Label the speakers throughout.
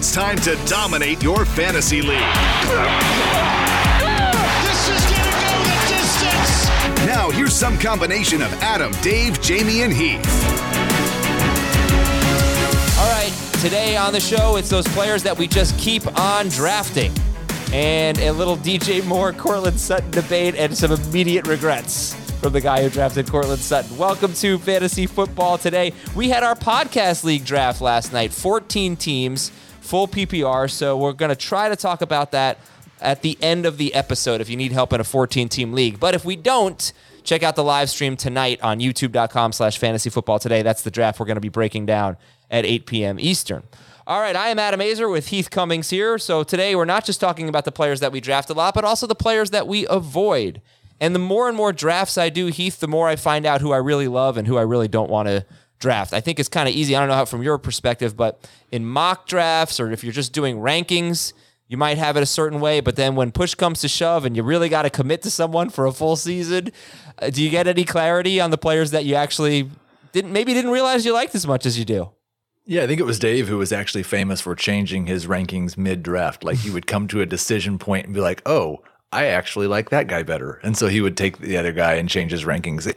Speaker 1: It's time to dominate your fantasy league.
Speaker 2: This is gonna go the distance.
Speaker 1: Now, here's some combination of Adam, Dave, Jamey, and Heath.
Speaker 3: All right, today on the show, it's those players that we just keep on drafting. And a little DJ Moore, Courtland Sutton debate, and some immediate regrets from the guy who drafted Courtland Sutton. Welcome to Fantasy Football today. We had our podcast league draft last night, 14 teams, full PPR. So we're going to try to talk about that at the end of the episode if you need help in a 14 team league. But if we don't, check out the live stream tonight on youtube.com slash fantasy football today. That's the draft we're going to be breaking down at 8 p.m. Eastern. All right, I am Adam Aizer with Heath Cummings here. So today we're not just talking about the players that we draft a lot, but also the players that we avoid. And the more and more drafts I do, Heath, the more I find out who I really love and who I really don't want to draft. I think it's kind of easy. I don't know how from your perspective, but in mock drafts or if you're just doing rankings, you might have it a certain way, but then when push comes to shove and you really got to commit to someone for a full season, uh, do you get any clarity on the players that you actually didn't maybe didn't realize you liked as much as you do?
Speaker 4: Yeah, I think it was Dave who was actually famous for changing his rankings mid draft. Like he would come to a decision point and be like, oh, I actually like that guy better. And so he would take the other guy and change his rankings.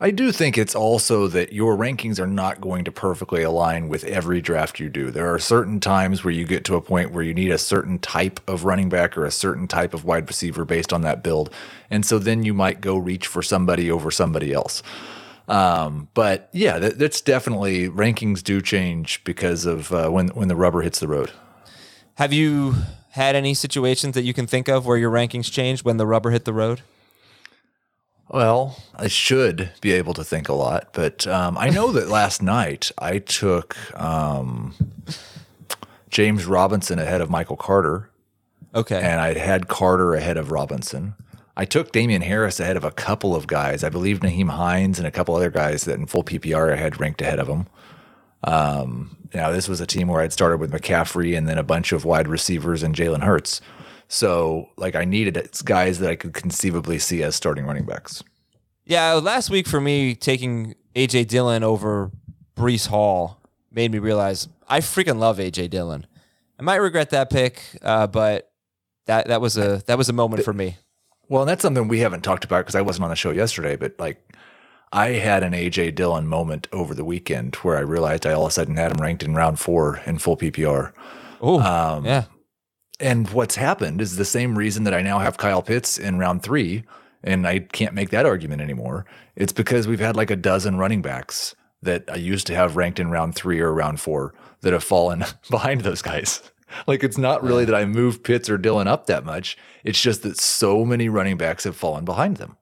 Speaker 4: I do think it's also that your rankings are not going to perfectly align with every draft you do. There are certain times where you get to a point where you need a certain type of running back or a certain type of wide receiver based on that build. And so then you might go reach for somebody over somebody else. Um, but yeah, that, that's definitely rankings do change because of uh, when when the rubber hits the road.
Speaker 3: Have you had any situations that you can think of where your rankings changed when the rubber hit the road?
Speaker 4: Well, I should be able to think a lot, but um, I know that last night I took um, James Robinson ahead of Michael Carter,
Speaker 3: Okay.
Speaker 4: and I had Carter ahead of Robinson. I took Damien Harris ahead of a couple of guys. I believe Nyheim Hines and a couple other guys that in full PPR I had ranked ahead of him. Um, now this was a team where I'd started with McCaffrey and then a bunch of wide receivers and Jalen Hurts. So like I needed guys that I could conceivably see as starting running backs.
Speaker 3: Yeah, last week for me, taking AJ Dillon over Breece Hall made me realize I freaking love AJ Dillon. I might regret that pick, uh, but that that was a that was a moment for me.
Speaker 4: Well, and that's something we haven't talked about because I wasn't on the show yesterday, but like I had an AJ Dillon moment over the weekend where I realized I all of a sudden had him ranked in round four in full PPR.
Speaker 3: Oh,
Speaker 4: Um,
Speaker 3: yeah.
Speaker 4: And what's happened is the same reason that I now have Kyle Pitts in round three, and I can't make that argument anymore. It's because we've had like a dozen running backs that I used to have ranked in round three or round four that have fallen behind those guys. Like it's not really that I moved Pitts or Dillon up that much. It's just that so many running backs have fallen behind them.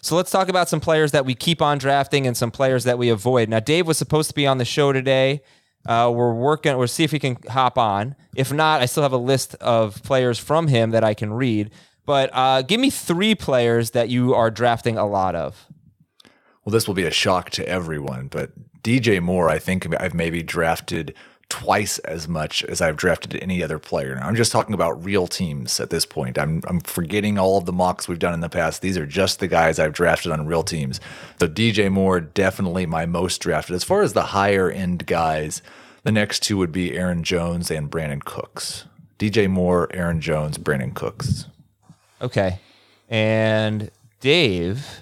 Speaker 3: So let's talk about some players that we keep on drafting and some players that we avoid. Now, Dave was supposed to be on the show today. Uh, we're working. We'll see if he can hop on. If not, I still have a list of players from him that I can read. But uh, give me three players that you are drafting a lot of.
Speaker 4: Well, this will be a shock to everyone, but DJ Moore, I think I've maybe drafted twice as much as I've drafted any other player. Now, I'm just talking about real teams at this point. I'm I'm forgetting all of the mocks we've done in the past. These are just the guys I've drafted on real teams. So DJ Moore definitely my most drafted. As far as the higher end guys, the next two would be Aaron Jones and Brandin Cooks. DJ Moore, Aaron Jones, Brandin Cooks.
Speaker 3: Okay. And Dave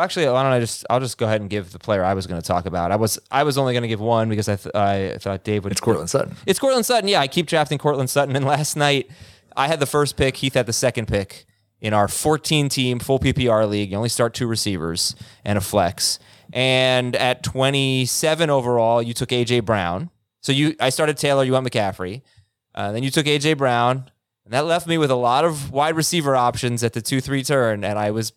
Speaker 3: well, actually, why don't I just I'll just go ahead and give the player I was going to talk about. I was I was only going to give one because I th- I thought Dave would.
Speaker 4: It's Courtland Sutton.
Speaker 3: It's Courtland Sutton. Yeah, I keep drafting Courtland Sutton, and last night I had the first pick. Heath had the second pick in our 14 team full PPR league. You only start two receivers and a flex. And at 27 overall, you took AJ Brown. So you I started Taylor. You went McCaffrey. Uh, then you took AJ Brown. And that left me with a lot of wide receiver options at the 2 3 turn. And I was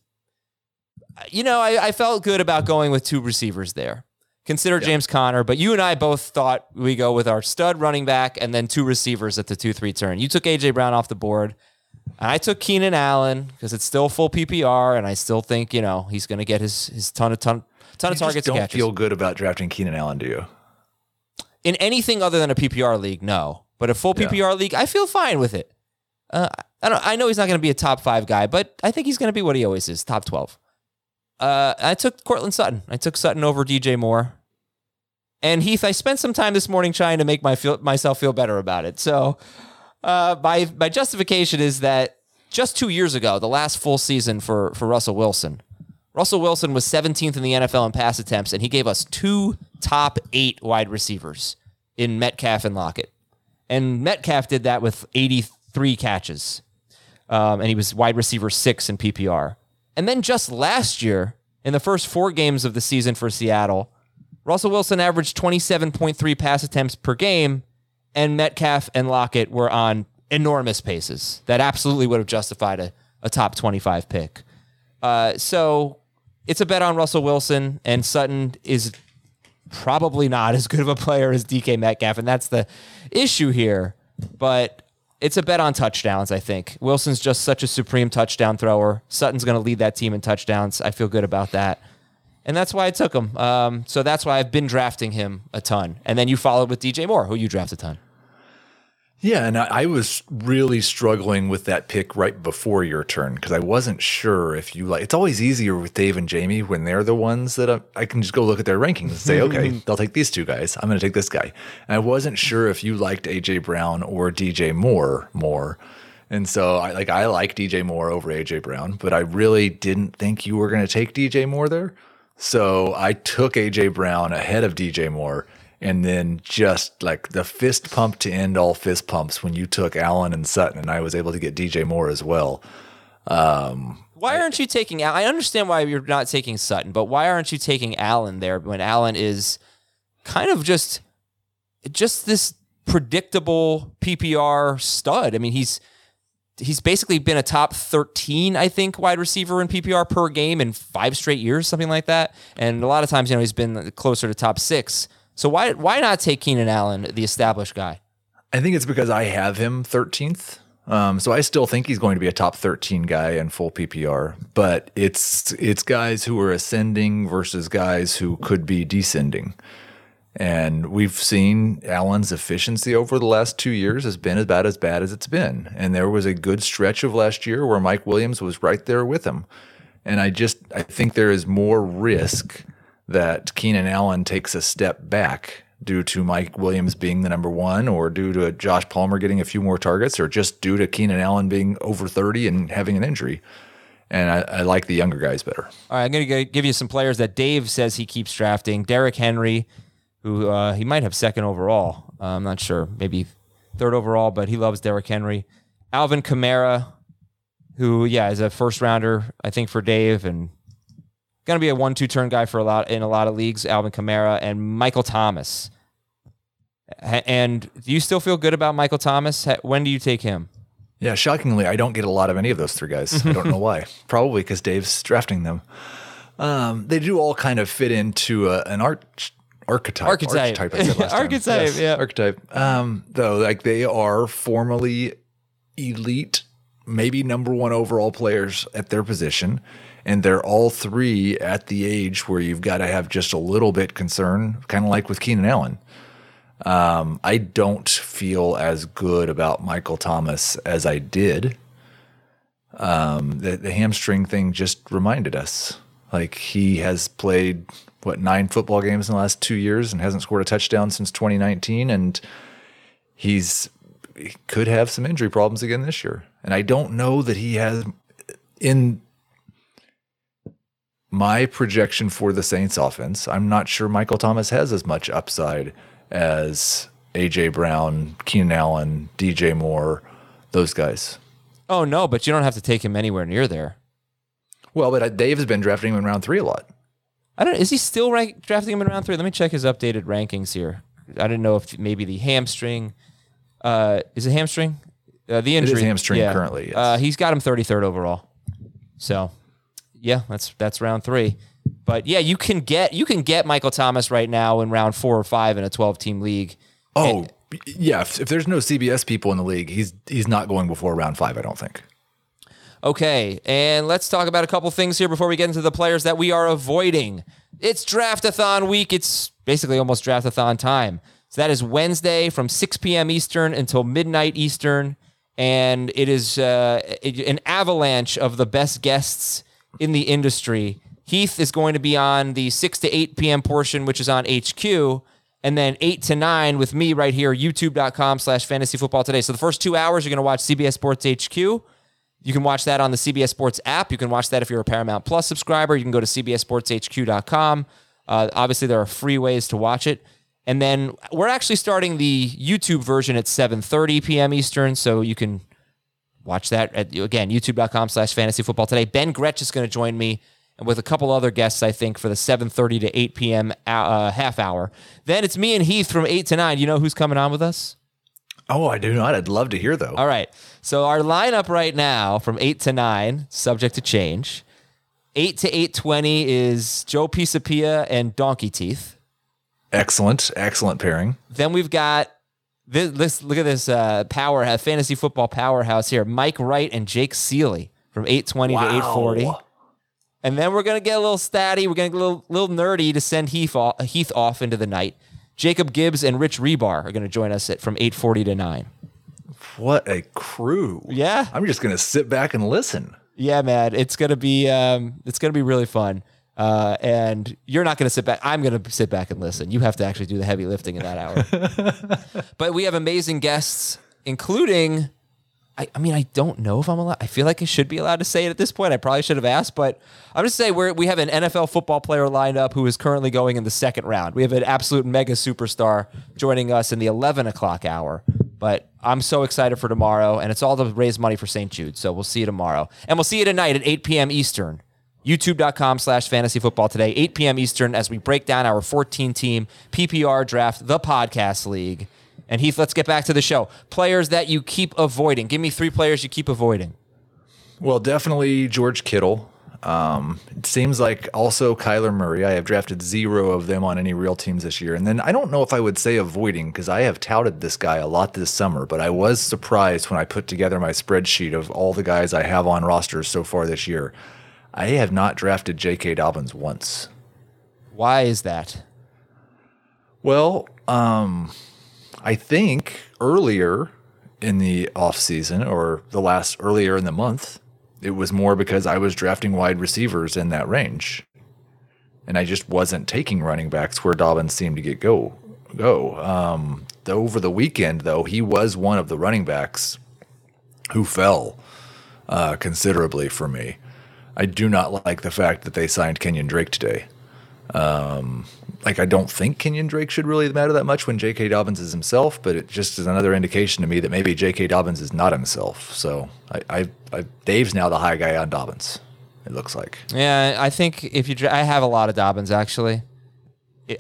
Speaker 3: you know, I, I, felt good about going with two receivers there. Consider yep. James Conner, but you and I both thought we go with our stud running back and then two receivers at the 2 3 turn. You took A.J. Brown off the board. And I took Keenan Allen because it's still full PPR, and I still think, you know, he's going to get his, his ton of ton, ton
Speaker 4: you
Speaker 3: of targets.
Speaker 4: don't feel good about drafting Keenan Allen, do you?
Speaker 3: In anything other than a PPR league, no. But a full PPR yeah. league, I feel fine with it. Uh, I don't. I know he's not going to be a top five guy, but I think he's going to be what he always is, top twelve. Uh, I took Courtland Sutton. I took Sutton over DJ Moore. And Heath, I spent some time this morning trying to make my feel, myself feel better about it. So, uh, my my justification is that just two years ago, the last full season for for Russell Wilson, Russell Wilson was 17th in the NFL in pass attempts, and he gave us two top eight wide receivers in Metcalf and Lockett. And Metcalf did that with 83 catches, um, and he was wide receiver six in PPR. And then just last year, in the first four games of the season for Seattle, Russell Wilson averaged 27.3 pass attempts per game, and Metcalf and Lockett were on enormous paces that absolutely would have justified a, a top 25 pick. Uh, so it's a bet on Russell Wilson, and Sutton is probably not as good of a player as DK Metcalf, and that's the issue here. But it's a bet on touchdowns, I think. Wilson's just such a supreme touchdown thrower. Sutton's going to lead that team in touchdowns. I feel good about that. And that's why I took him. Um, so that's why I've been drafting him a ton. And then you followed with DJ Moore, who you draft a ton.
Speaker 4: Yeah, and I, was really struggling with that pick right before your turn because I wasn't sure if you like. It's always easier with Dave and Jamey when they're the ones that I, I can just go look at their rankings and say, okay, they'll take these two guys. I'm going to take this guy. And I wasn't sure if you liked AJ Brown or DJ Moore more. And so I like I like DJ Moore over AJ Brown, but I really didn't think you were going to take DJ Moore there. So I took AJ Brown ahead of DJ Moore and then just like the fist pump to end all fist pumps when you took Allen and Sutton, and I was able to get DJ Moore as well. Um,
Speaker 3: why aren't you taking? I understand why you're not taking Sutton, but why aren't you taking Allen there when Allen is kind of just just this predictable PPR stud? I mean, he's he's basically been a top 13 i think wide receiver in ppr per game in five straight years something like that and a lot of times you know he's been closer to top six so why why not take Keenan Allen, the established guy?
Speaker 4: I think it's because I have him 13th. Um, so I still think he's going to be a top 13 guy in full PPR, but it's it's guys who are ascending versus guys who could be descending. And we've seen Allen's efficiency over the last two years has been about as bad as it's been. And there was a good stretch of last year where Mike Williams was right there with him. And I just I think there is more risk that Keenan Allen takes a step back due to Mike Williams being the number one, or due to Josh Palmer getting a few more targets, or just due to Keenan Allen being over 30 and having an injury. And I, I like the younger guys better.
Speaker 3: All right, I'm going to give you some players that Dave says he keeps drafting. Derrick Henry, who uh, he might have second overall. Uh, I'm not sure, maybe third overall, but he loves Derrick Henry. Alvin Kamara, who yeah is a first rounder, I think for Dave, and going to be a one-two turn guy for a lot in a lot of leagues. Alvin Kamara and Michael Thomas. And do you still feel good about Michael Thomas? When do you take him?
Speaker 4: Yeah, shockingly, I don't get a lot of any of those three guys. I don't know why. Probably because Dave's drafting them. Um, they do all kind of fit into a, an art archetype.
Speaker 3: Archetype.
Speaker 4: Archetype. I said last
Speaker 3: archetype. Yes, yeah.
Speaker 4: Archetype. Um, though, like they are formally elite maybe number one overall players at their position. And they're all three at the age where you've got to have just a little bit concern, kind of like with Keenan Allen. Um, I don't feel as good about Michael Thomas as I did. Um, the, the hamstring thing just reminded us. Like he has played what nine football games in the last two years and hasn't scored a touchdown since 2019, and he's he could have some injury problems again this year. And I don't know that he has in my projection for the Saints offense. I'm not sure Michael Thomas has as much upside as AJ Brown, Keenan Allen, DJ Moore, those guys.
Speaker 3: Oh no, but you don't have to take him anywhere near there.
Speaker 4: Well, but uh, Dave has been drafting him in round three a lot.
Speaker 3: I don't. Is he still rank, drafting him in round three? Let me check his updated rankings here. I don't know if maybe the hamstring. Uh, is it hamstring? Uh, the injury.
Speaker 4: It is hamstring currently, yes.
Speaker 3: Uh, he's got him 33rd overall. So, yeah, that's that's round three. But yeah, you can get you can get Michael Thomas right now in round four or five in a 12 team league.
Speaker 4: Oh, yeah. If, if there's no CBS people in the league, he's he's not going before round five. I don't think.
Speaker 3: Okay, and let's talk about a couple things here before we get into the players that we are avoiding. It's draftathon week. It's basically almost draftathon time. So that is Wednesday from 6 p.m. Eastern until midnight Eastern. And it is uh, an avalanche of the best guests in the industry. Heath is going to be on the 6 to 8 p.m. portion, which is on HQ. And then 8 to 9 with me right here, youtube.com slash fantasy football today. So the first two hours, you're going to watch CBS Sports HQ. You can watch that on the CBS Sports app. You can watch that if you're a Paramount Plus subscriber. You can go to cbssportshq.com. Uh, obviously, there are free ways to watch it. And then we're actually starting the YouTube version at 7.30 p.m. Eastern, so you can watch that at, again, youtube.com slash fantasy football today. Ben Gretch is going to join me and with a couple other guests, I think, for the 7.30 to 8 p.m. Uh, half hour. Then it's me and Heath from 8 to 9. You know who's coming on with us?
Speaker 4: Oh, I do not. I'd love to hear though.
Speaker 3: All right. So our lineup right now from eight to nine, subject to change. Eight to eight twenty is Joe Pisapia and Donkey Teeth.
Speaker 4: Excellent, excellent pairing.
Speaker 3: Then we've got this. this look at this uh, power fantasy football powerhouse here: Mike Wright and Jake Ciely from eight twenty to eight forty. And then we're gonna get a little statty. We're gonna get a little, little nerdy to send Heath off, Heath off into the night. Jacob Gibbs and Rich Hribar are going to join us at from 8:40 to 9.
Speaker 4: What a crew.
Speaker 3: Yeah.
Speaker 4: I'm just going to sit back and listen.
Speaker 3: Yeah, man. It's going to be um, it's going to be really fun. Uh, and you're not going to sit back. I'm going to sit back and listen. You have to actually do the heavy lifting in that hour. but we have amazing guests, including I, I mean, I don't know if I'm allowed. I feel like I should be allowed to say it at this point. I probably should have asked, but I'm just saying we we have an NFL football player lined up who is currently going in the second round. We have an absolute mega superstar joining us in the 11 o'clock hour. But I'm so excited for tomorrow, and it's all to raise money for St. Jude. So we'll see you tomorrow, and we'll see you tonight at 8 p.m. Eastern. YouTube.com slash fantasy football today, 8 p.m. Eastern, as we break down our 14 team PPR draft, the podcast league. And Heath, let's get back to the show. Players that you keep avoiding. Give me three players you keep avoiding.
Speaker 4: Well, definitely George Kittle. Um, it seems like also Kyler Murray. I have drafted zero of them on any real teams this year. And then I don't know if I would say avoiding because I have touted this guy a lot this summer, but I was surprised when I put together my spreadsheet of all the guys I have on rosters so far this year. I have not drafted J.K. Dobbins once.
Speaker 3: Why is that?
Speaker 4: Well, um, I think earlier in the off season or the last earlier in the month, it was more because I was drafting wide receivers in that range. And I just wasn't taking running backs where Dobbins seemed to get go go. Um, over the weekend, though, he was one of the running backs who fell uh, considerably for me. I do not like the fact that they signed Kenyan Drake today. Um, like I don't think Kenyan Drake should really matter that much when J.K. Dobbins is himself, but it just is another indication to me that maybe J.K. Dobbins is not himself. So I, I, I Dave's now the high guy on Dobbins. It looks like.
Speaker 3: Yeah, I think if you, I have a lot of Dobbins actually.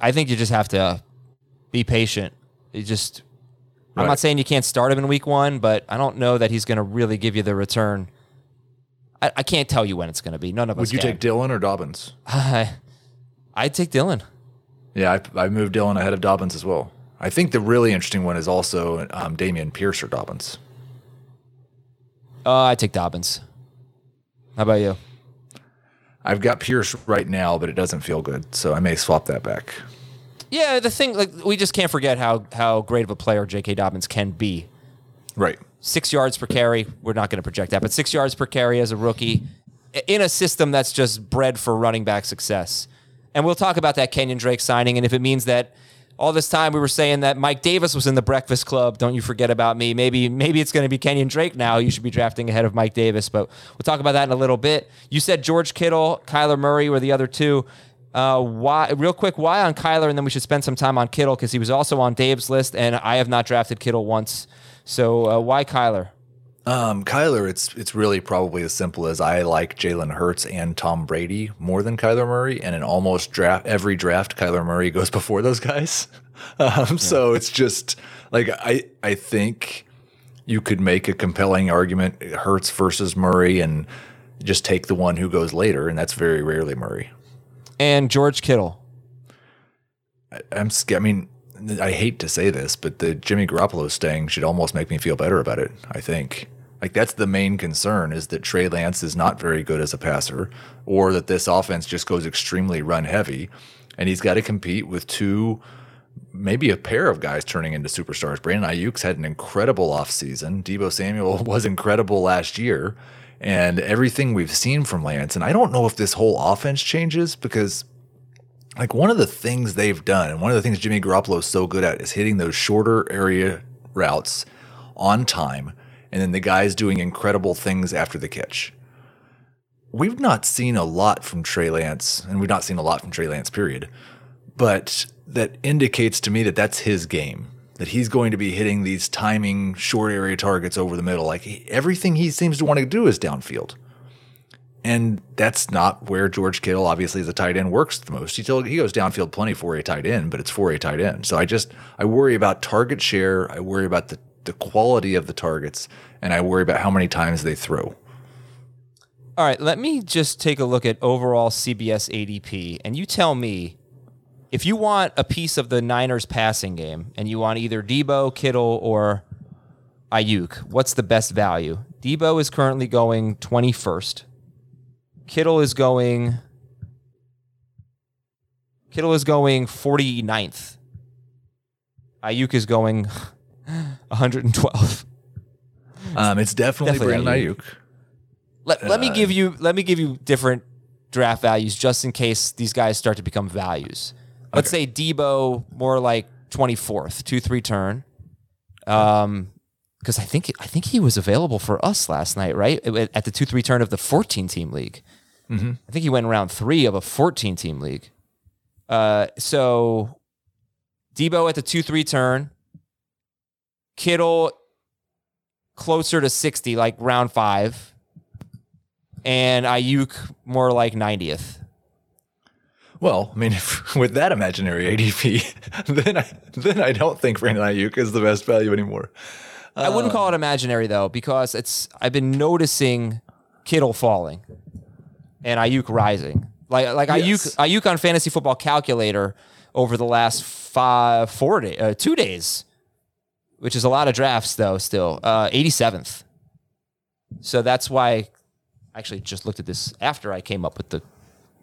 Speaker 3: I think you just have to be patient. You just, I'm not saying you can't start him in week one, but I don't know that he's going to really give you the return. I, I can't tell you when it's going to be. None of us.
Speaker 4: Would you
Speaker 3: can.
Speaker 4: take Dillon or Dobbins?
Speaker 3: I'd take Dillon.
Speaker 4: Yeah, I, I moved Dillon ahead of Dobbins as well. I think the really interesting one is also um, Dameon Pierce or Dobbins.
Speaker 3: Uh, I take Dobbins. How about you?
Speaker 4: I've got Pierce right now, but it doesn't feel good, so I may swap that back.
Speaker 3: Yeah, the thing like we just can't forget how how great of a player J.K. Dobbins can be.
Speaker 4: Right.
Speaker 3: Six yards per carry. We're not going to project that, but six yards per carry as a rookie in a system that's just bred for running back success. And we'll talk about that Kenyan Drake signing, and if it means that all this time we were saying that Mike Davis was in the Breakfast Club. Don't you forget about me. Maybe maybe it's going to be Kenyan Drake now. You should be drafting ahead of Mike Davis, but we'll talk about that in a little bit. You said George Kittle, Kyler Murray were the other two. Uh, why? Real quick, why on Kyler, and then we should spend some time on Kittle because he was also on Dave's list, and I have not drafted Kittle once. So uh, why Kyler?
Speaker 4: Um, Kyler, it's it's really probably as simple as I like Jalen Hurts and Tom Brady more than Kyler Murray, and in almost draft every draft, Kyler Murray goes before those guys. Um, yeah. So it's just like I I think you could make a compelling argument Hurts versus Murray, and just take the one who goes later, and that's very rarely Murray.
Speaker 3: And George Kittle.
Speaker 4: I, I'm I mean, I hate to say this, but the Jimmy Garoppolo staying should almost make me feel better about it. I think. Like that's the main concern is that Trey Lance is not very good as a passer, or that this offense just goes extremely run heavy, and he's got to compete with two, maybe a pair of guys turning into superstars. Brandon Aiyuk's had an incredible offseason. Deebo Samuel was incredible last year, and everything we've seen from Lance. And I don't know if this whole offense changes because like one of the things they've done, and one of the things Jimmy Garoppolo is so good at is hitting those shorter area routes on time and then the guy's doing incredible things after the catch. We've not seen a lot from Trey Lance, and we've not seen a lot from Trey Lance, period. But that indicates to me that that's his game, that he's going to be hitting these timing short area targets over the middle. Like everything he seems to want to do is downfield. And that's not where George Kittle, obviously, as a tight end, works the most. He, he goes downfield plenty for a tight end, but it's for a tight end. So I just, I worry about target share. I worry about the the quality of the targets, and I worry about how many times they throw.
Speaker 3: All right, let me just take a look at overall CBS ADP, and you tell me if you want a piece of the Niners passing game and you want either Deebo, Kittle, or Aiyuk, what's the best value? Deebo is currently going 21st. Kittle is going Kittle is going 49th. Aiyuk is going 112.
Speaker 4: Um, it's definitely, definitely Brandon Aiyuk.
Speaker 3: Let, let uh, me give you let me give you different draft values just in case these guys start to become values. Let's okay. say Deebo more like 24th, 2-3 turn. Um because I think I think he was available for us last night, right? At the 2-3 turn of the 14 team league. Mm-hmm. I think he went in round 3 of a 14 team league. Uh so Deebo at the 2-3 turn Kittle closer to 60, like round five, and Aiyuk more like 90th.
Speaker 4: Well, I mean, if, with that imaginary ADP, then I then I don't think Brandon Aiyuk is the best value anymore.
Speaker 3: I wouldn't call it imaginary though, because it's I've been noticing Kittle falling and Aiyuk rising. Like like yes. Aiyuk Aiyuk on Fantasy Football Calculator over the last five four day, uh, two days which is a lot of drafts though. Still, uh, 87th. So that's why I actually just looked at this after I came up with the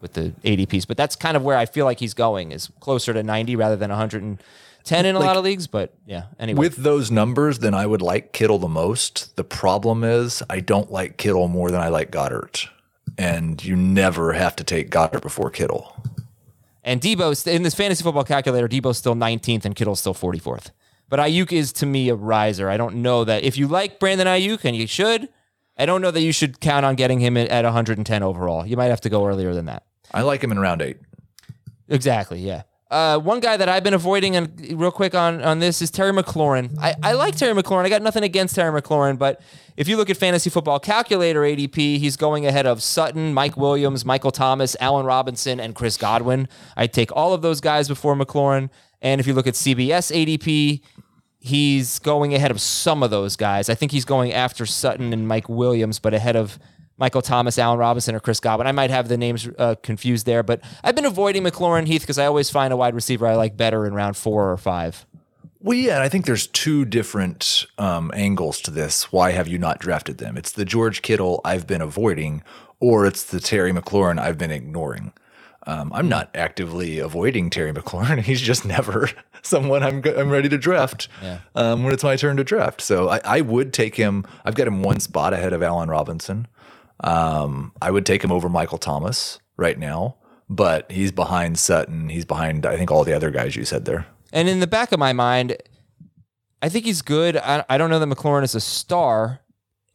Speaker 3: with the ADPs. But that's kind of where I feel like he's going is closer to 90 rather than 110 in a like, lot of leagues. But yeah, anyway.
Speaker 4: With those numbers, then I would like Kittle the most. The problem is I don't like Kittle more than I like Goedert. And you never have to take Goedert before Kittle.
Speaker 3: And Deebo in this fantasy football calculator, Deebo's still 19th and Kittle's still 44th. But Aiyuk is to me a riser. I don't know that if you like Brandon Aiyuk and you should, I don't know that you should count on getting him at 110 overall. You might have to go earlier than that.
Speaker 4: I like him in round eight.
Speaker 3: Exactly. Yeah. Uh, one guy that I've been avoiding, and real quick on, on this, is Terry McLaurin. I, I like Terry McLaurin. I got nothing against Terry McLaurin, but if you look at Fantasy Football Calculator ADP, he's going ahead of Sutton, Mike Williams, Michael Thomas, Allen Robinson, and Chris Godwin. I'd take all of those guys before McLaurin. And if you look at CBS ADP, he's going ahead of some of those guys. I think he's going after Sutton and Mike Williams, but ahead of Michael Thomas, Allen Robinson, or Chris Godwin. I might have the names uh, confused there, but I've been avoiding McLaurin Heath because I always find a wide receiver I like better in round four or five.
Speaker 4: Well, yeah, I think there's two different um, angles to this. Why have you not drafted them? It's the George Kittle I've been avoiding, or it's the Terry McLaurin I've been ignoring. Um, I'm not actively avoiding Terry McLaurin. He's just never someone I'm I'm ready to draft
Speaker 3: Yeah.
Speaker 4: um, when it's my turn to draft. So I, I would take him. I've got him one spot ahead of Allen Robinson. Um, I would take him over Michael Thomas right now, but he's behind Sutton. He's behind I think all the other guys you said there.
Speaker 3: And in the back of my mind, I think he's good. I, I don't know that McLaurin is a star.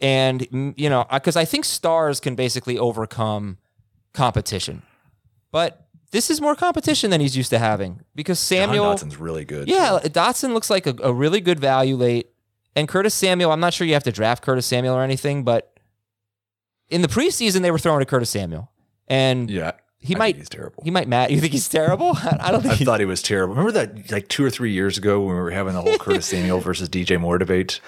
Speaker 3: And, you know, because I think stars can basically overcome competition. But this is more competition than he's used to having because Samuel.
Speaker 4: John Dotson's really good.
Speaker 3: Yeah, Dotson looks like a, a really good value late. And Curtis Samuel, I'm not sure you have to draft Curtis Samuel or anything, but in the preseason, they were throwing to Curtis Samuel. And
Speaker 4: yeah.
Speaker 3: he
Speaker 4: I
Speaker 3: might.
Speaker 4: he's terrible.
Speaker 3: He might, Matt. You think he's terrible? I, don't think
Speaker 4: I
Speaker 3: he's
Speaker 4: thought he was terrible. Remember that like two or three years ago when we were having the whole Curtis Samuel versus DJ Moore debate?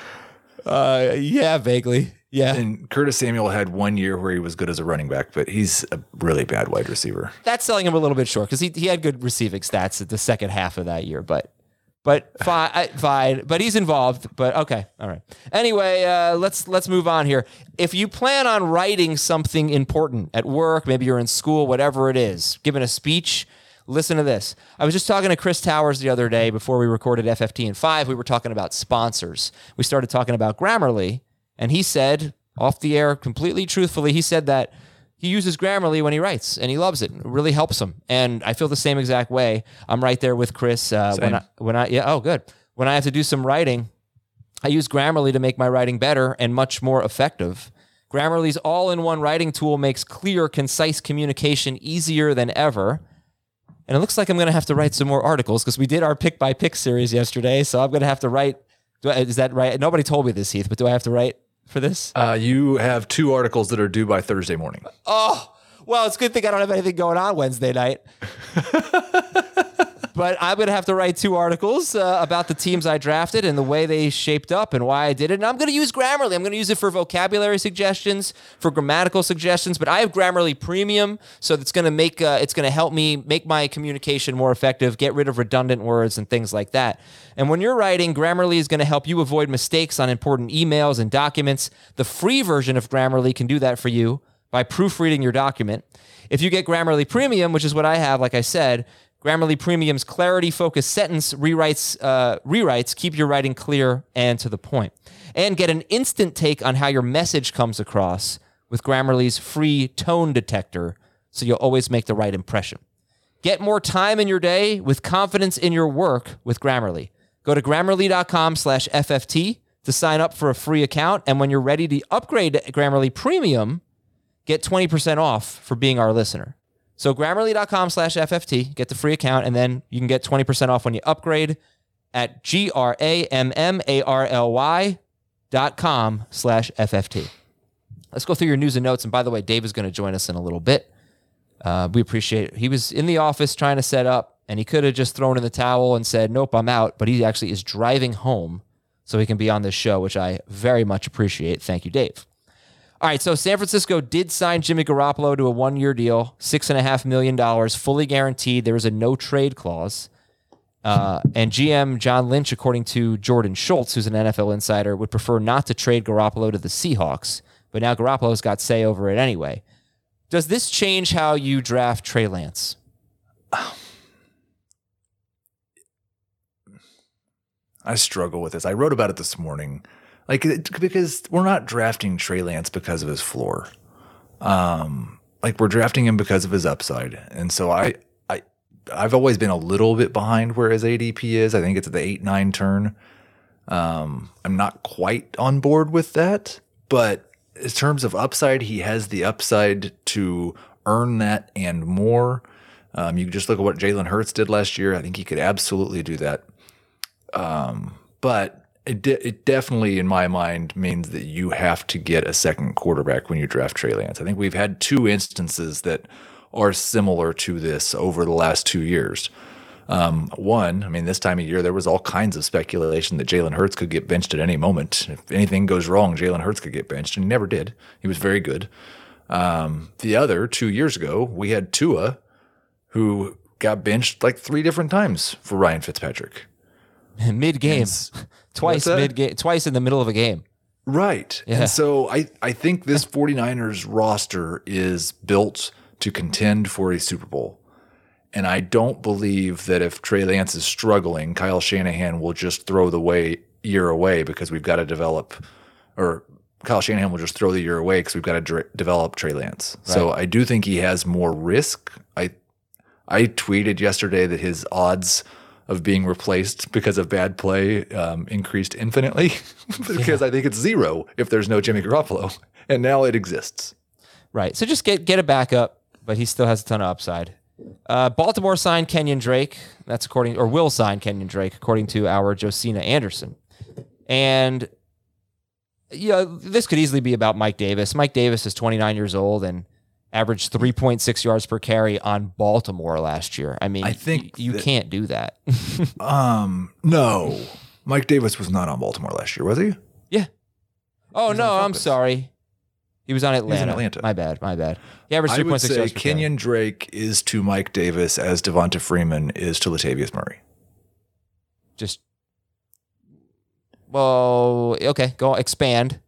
Speaker 3: Uh, yeah, vaguely. Yeah.
Speaker 4: And Curtis Samuel had one year where he was good as a running back, but he's a really bad wide receiver.
Speaker 3: That's selling him a little bit short because he, he had good receiving stats at the second half of that year, but but fine, fine. But he's involved. But okay, all right. Anyway, uh, let's let's move on here. If you plan on writing something important at work, maybe you're in school, whatever it is, giving a speech. Listen to this. I was just talking to Chris Towers the other day before we recorded FFT in five. We were talking about sponsors. We started talking about Grammarly, and he said off the air, completely truthfully, he said that he uses Grammarly when he writes and he loves it. It really helps him. And I feel the same exact way. I'm right there with Chris. Uh, when I, when I, yeah, oh, good. When I have to do some writing, I use Grammarly to make my writing better and much more effective. Grammarly's all in one writing tool makes clear, concise communication easier than ever. And it looks like I'm going to have to write some more articles because we did our pick by pick series yesterday. So I'm going to have to write. Do I, is that right? Nobody told me this, Heath, but do I have to write for this?
Speaker 4: Uh, you have two articles that are due by Thursday morning.
Speaker 3: Oh, well, it's a good thing I don't have anything going on Wednesday night. but I'm going to have to write two articles uh, about the teams I drafted and the way they shaped up and why I did it. And I'm going to use Grammarly. I'm going to use it for vocabulary suggestions, for grammatical suggestions. But I have Grammarly Premium, so it's going to make uh, it's going to help me make my communication more effective, get rid of redundant words and things like that. And when you're writing, Grammarly is going to help you avoid mistakes on important emails and documents. The free version of Grammarly can do that for you by proofreading your document. If you get Grammarly Premium, which is what I have, like I said, Grammarly Premium's clarity focused sentence rewrites uh, rewrites keep your writing clear and to the point, and get an instant take on how your message comes across with Grammarly's free tone detector, so you'll always make the right impression. Get more time in your day with confidence in your work with Grammarly. Go to grammarly.com/fft to sign up for a free account, and when you're ready to upgrade to Grammarly Premium, get 20% off for being our listener. So grammarly.com slash FFT, get the free account, and then you can get 20% off when you upgrade at G-R-A-M-M-A-R-L-Y dot com slash FFT. Let's go through your news and notes. And by the way, Dave is going to join us in a little bit. Uh, we appreciate it. He was in the office trying to set up, and he could have just thrown in the towel and said, nope, I'm out. But he actually is driving home so he can be on this show, which I very much appreciate. Thank you, Dave. All right, so San Francisco did sign Jimmy Garoppolo to a one-year deal, six and a half million dollars, fully guaranteed. There was a no trade clause, uh, and GM John Lynch, according to Jordan Schultz, who's an NFL insider, would prefer not to trade Garoppolo to the Seahawks. But now Garoppolo's got say over it anyway. Does this change how you draft Trey Lance?
Speaker 4: I struggle with this. I wrote about it this morning, like because we're not drafting Trey Lance because of his floor. Um, like we're drafting him because of his upside, and so I, I, I've always been a little bit behind where his ADP is. I think it's at the eight nine turn. Um, I'm not quite on board with that, but in terms of upside, he has the upside to earn that and more. Um, you just look at what Jalen Hurts did last year. I think he could absolutely do that. Um, but it, de- it definitely, in my mind, means that you have to get a second quarterback when you draft Trey Lance. I think we've had two instances that are similar to this over the last two years. Um, one, I mean, this time of year, there was all kinds of speculation that Jalen Hurts could get benched at any moment. If anything goes wrong, Jalen Hurts could get benched, and he never did. He was very good. Um, the other, two years ago, we had Tua, who got benched like three different times for Ryan Fitzpatrick.
Speaker 3: mid game,
Speaker 4: Yes.
Speaker 3: twice mid game, twice in the middle of a game.
Speaker 4: Right.
Speaker 3: Yeah.
Speaker 4: And so I, I think this 49ers roster is built to contend for a Super Bowl. And I don't believe that if Trey Lance is struggling, Kyle Shanahan will just throw the way year away because we've got to develop, or Kyle Shanahan will just throw the year away because we've got to develop Trey Lance. So I do think he has more risk. I I tweeted yesterday that his odds of being replaced because of bad play um, increased infinitely because I think it's zero if there's no Jimmy Garoppolo, and now it exists.
Speaker 3: Right. So just get get a backup, but he still has a ton of upside. Uh, Baltimore signed Kenyan Drake. That's according, or will sign Kenyan Drake, according to our Josina Anderson. And yeah, this could easily be about Mike Davis. Mike Davis is 29 years old and averaged 3.6 yards per carry on Baltimore last year. I mean,
Speaker 4: I think
Speaker 3: you
Speaker 4: that-
Speaker 3: can't do that.
Speaker 4: Um, no, Mike Davis was not on Baltimore last year, was he?
Speaker 3: yeah. Oh
Speaker 4: He's
Speaker 3: no, I'm sorry. He was on Atlanta.
Speaker 4: Atlanta.
Speaker 3: My bad. My bad. He averaged 3.6
Speaker 4: I
Speaker 3: 3.6
Speaker 4: would say
Speaker 3: yards per carry.
Speaker 4: Kenyan Drake is to Mike Davis as Devonta Freeman is to Latavius Murray.
Speaker 3: just well okay go expand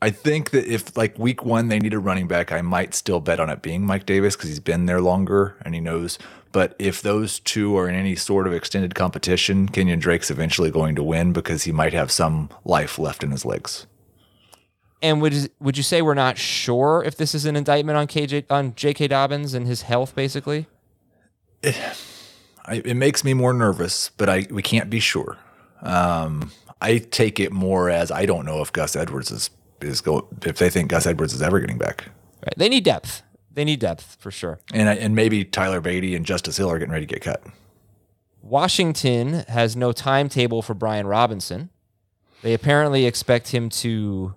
Speaker 4: I think that if like week one they need a running back, I might still bet on it being Mike Davis because he's been there longer and he knows. But if those two are in any sort of extended competition, Kenyan Drake's eventually going to win because he might have some life left in his legs.
Speaker 3: and would would you say we're not sure if this is an indictment on KJ on JK Dobbins and his health basically
Speaker 4: I, it makes me more nervous, but I we can't be sure. Um, I take it more as I don't know if Gus Edwards is is go if they think Gus Edwards is ever getting back,
Speaker 3: right. They need depth. They need depth for sure.
Speaker 4: And and maybe Tyler Badie and Justice Hill are getting ready to get cut.
Speaker 3: Washington has no timetable for Brian Robinson. They apparently expect him to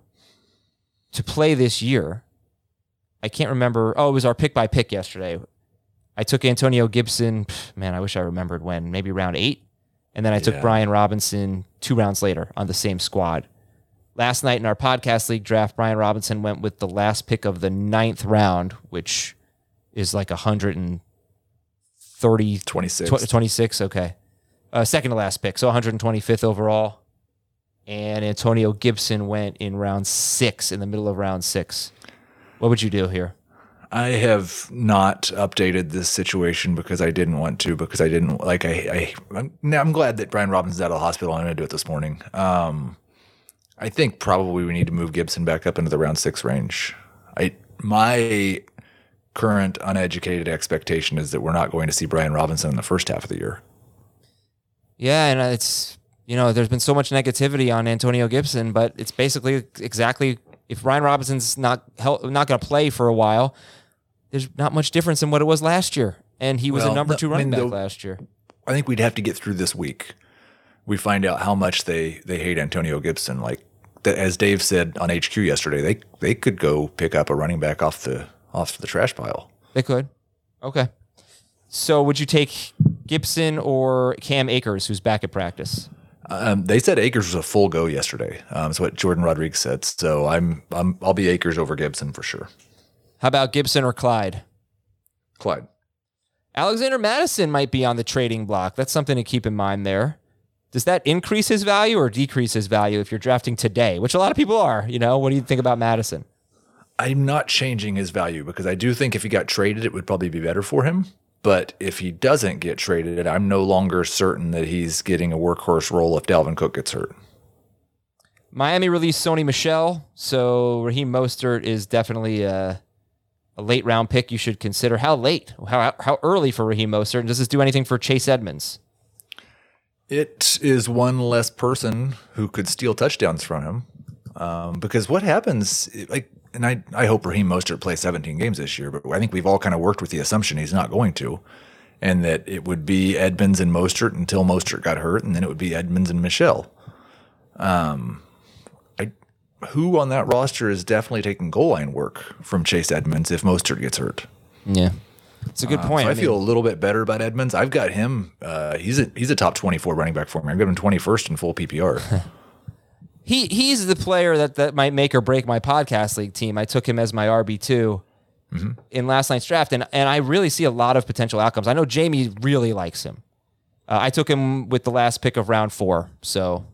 Speaker 3: to play this year. I can't remember. Oh it was our pick by pick yesterday. I took Antonio Gibson. Man I wish I remembered when. Maybe round 8 and then I took Brian Robinson two rounds later on the same squad. Last night in our podcast league draft, Brian Robinson went with the last pick of the ninth round, which is like 130,
Speaker 4: 26.
Speaker 3: tw- 26. Okay. Uh, second to last pick. So 125th overall. And Antonio Gibson went in round six, in the middle of round six. What would you do here?
Speaker 4: I have not updated this situation because I didn't want to because I didn't like I, I I'm, I'm glad that Brian Robinson's out of the hospital. I'm going to do it this morning. Um, I think probably we need to move Gibson back up into the round six range. I my current uneducated expectation is that we're not going to see Brian Robinson in the first half of the year.
Speaker 3: Yeah, and it's you know, there's been so much negativity on Antonio Gibson, but it's basically exactly if Brian Robinson's not hel- not going to play for a while, there's not much difference in what it was last year, and he was a number two
Speaker 4: I
Speaker 3: running
Speaker 4: mean,
Speaker 3: back
Speaker 4: the-
Speaker 3: last year.
Speaker 4: I think we'd have to get through this week. We find out how much they they hate Antonio Gibson. Like as Dave said on HQ yesterday, they they could go pick up a running back off the off the trash pile.
Speaker 3: They could. Okay. So would you take Gibson or Cam Akers, who's back at practice?
Speaker 4: Um, they said Akers was a full go yesterday. Um, is what Jordan Rodriguez said. So I'm I'm I'll be Akers over Gibson for sure.
Speaker 3: How about Gibson or Clyde?
Speaker 4: Clyde.
Speaker 3: Alexander Mattison might be on the trading block. That's something to keep in mind there. Does that increase his value or decrease his value if you're drafting today, which a lot of people are? You know, what do you think about Mattison?
Speaker 4: I'm not changing his value because I do think if he got traded, it would probably be better for him. But if he doesn't get traded, I'm no longer certain that he's getting a workhorse role if Dalvin Cook gets hurt.
Speaker 3: Miami released Sony Michel, so Raheem Mostert is definitely a, a late round pick you should consider. How late? How how early for Raheem Mostert? And does this do anything for Chase Edmonds?
Speaker 4: It is one less person who could steal touchdowns from him. Um, because what happens, like, and I, I hope Raheem Mostert plays 17 games this year, but I think we've all kind of worked with the assumption he's not going to, and that it would be Edmonds and Mostert until Mostert got hurt, and then it would be Edmonds and Michel. Um, I, who on that roster is definitely taking goal line work from Chase Edmonds if Mostert gets hurt?
Speaker 3: Yeah, it's a good
Speaker 4: Um,
Speaker 3: point.
Speaker 4: so I,
Speaker 3: I mean-
Speaker 4: feel a little bit better about Edmonds. I've got him. Uh, he's a he's a top 24 running back for me. I've got him 21st in full PPR.
Speaker 3: he he's the player that that might make or break my podcast league team. I took him as my RB 2 in last night's draft, and and I really see a lot of potential outcomes. I know Jamey really likes him, Uh, I took him with the last pick of round four. So,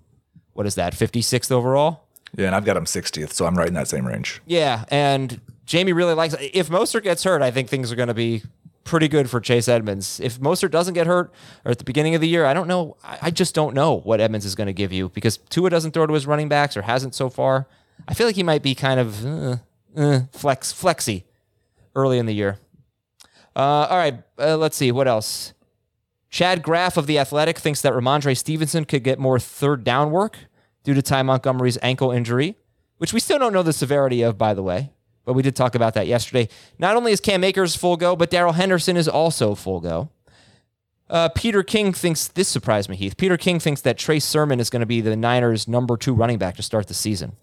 Speaker 3: what is that? 56th overall?
Speaker 4: Yeah, and I've got him 60th, so I'm right in that same range.
Speaker 3: Yeah, and Jamey really likes. If Mostert gets hurt, I think things are going to be pretty good for Chase Edmonds. If Mostert doesn't get hurt, or at the beginning of the year, I don't know. I just don't know what Edmonds is going to give you because Tua doesn't throw to his running backs or hasn't so far. I feel like he might be kind of uh, uh, flex flexy early in the year. Uh, all right, uh, let's see what else. Chad Graff of the Athletic thinks that Rhamondre Stevenson could get more third down work due to Ty Montgomery's ankle injury, which we still don't know the severity of, by the way. But we did talk about that yesterday. Not only is Cam Akers full go, but Darrell Henderson is also full go. Uh, Peter King thinks this surprised me, Heath. Peter King thinks that Trey Sermon is going to be the Niners' number two running back to start the season.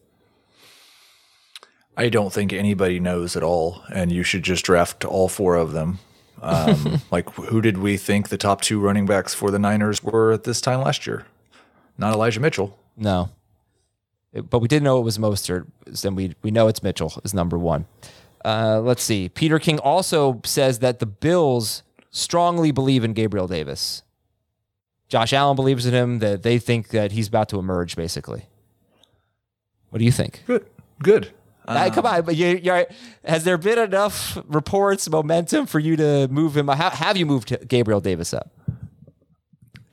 Speaker 4: I don't think anybody knows at all, and you should just draft all four of them. Um, like, who did we think the top two running backs for the Niners were at this time last year? Not Elijah Mitchell.
Speaker 3: No. But we didn't know it was Mostert, and we, we know it's Mitchell is number one. Uh, let's see. Peter King also says that the Bills strongly believe in Gabriel Davis. Josh Allen believes in him, that they think that he's about to emerge, basically. What do you think?
Speaker 4: Good, good.
Speaker 3: Uh, come on, but you, you're, has there been enough reports, momentum for you to move him? How, have you moved Gabriel Davis up?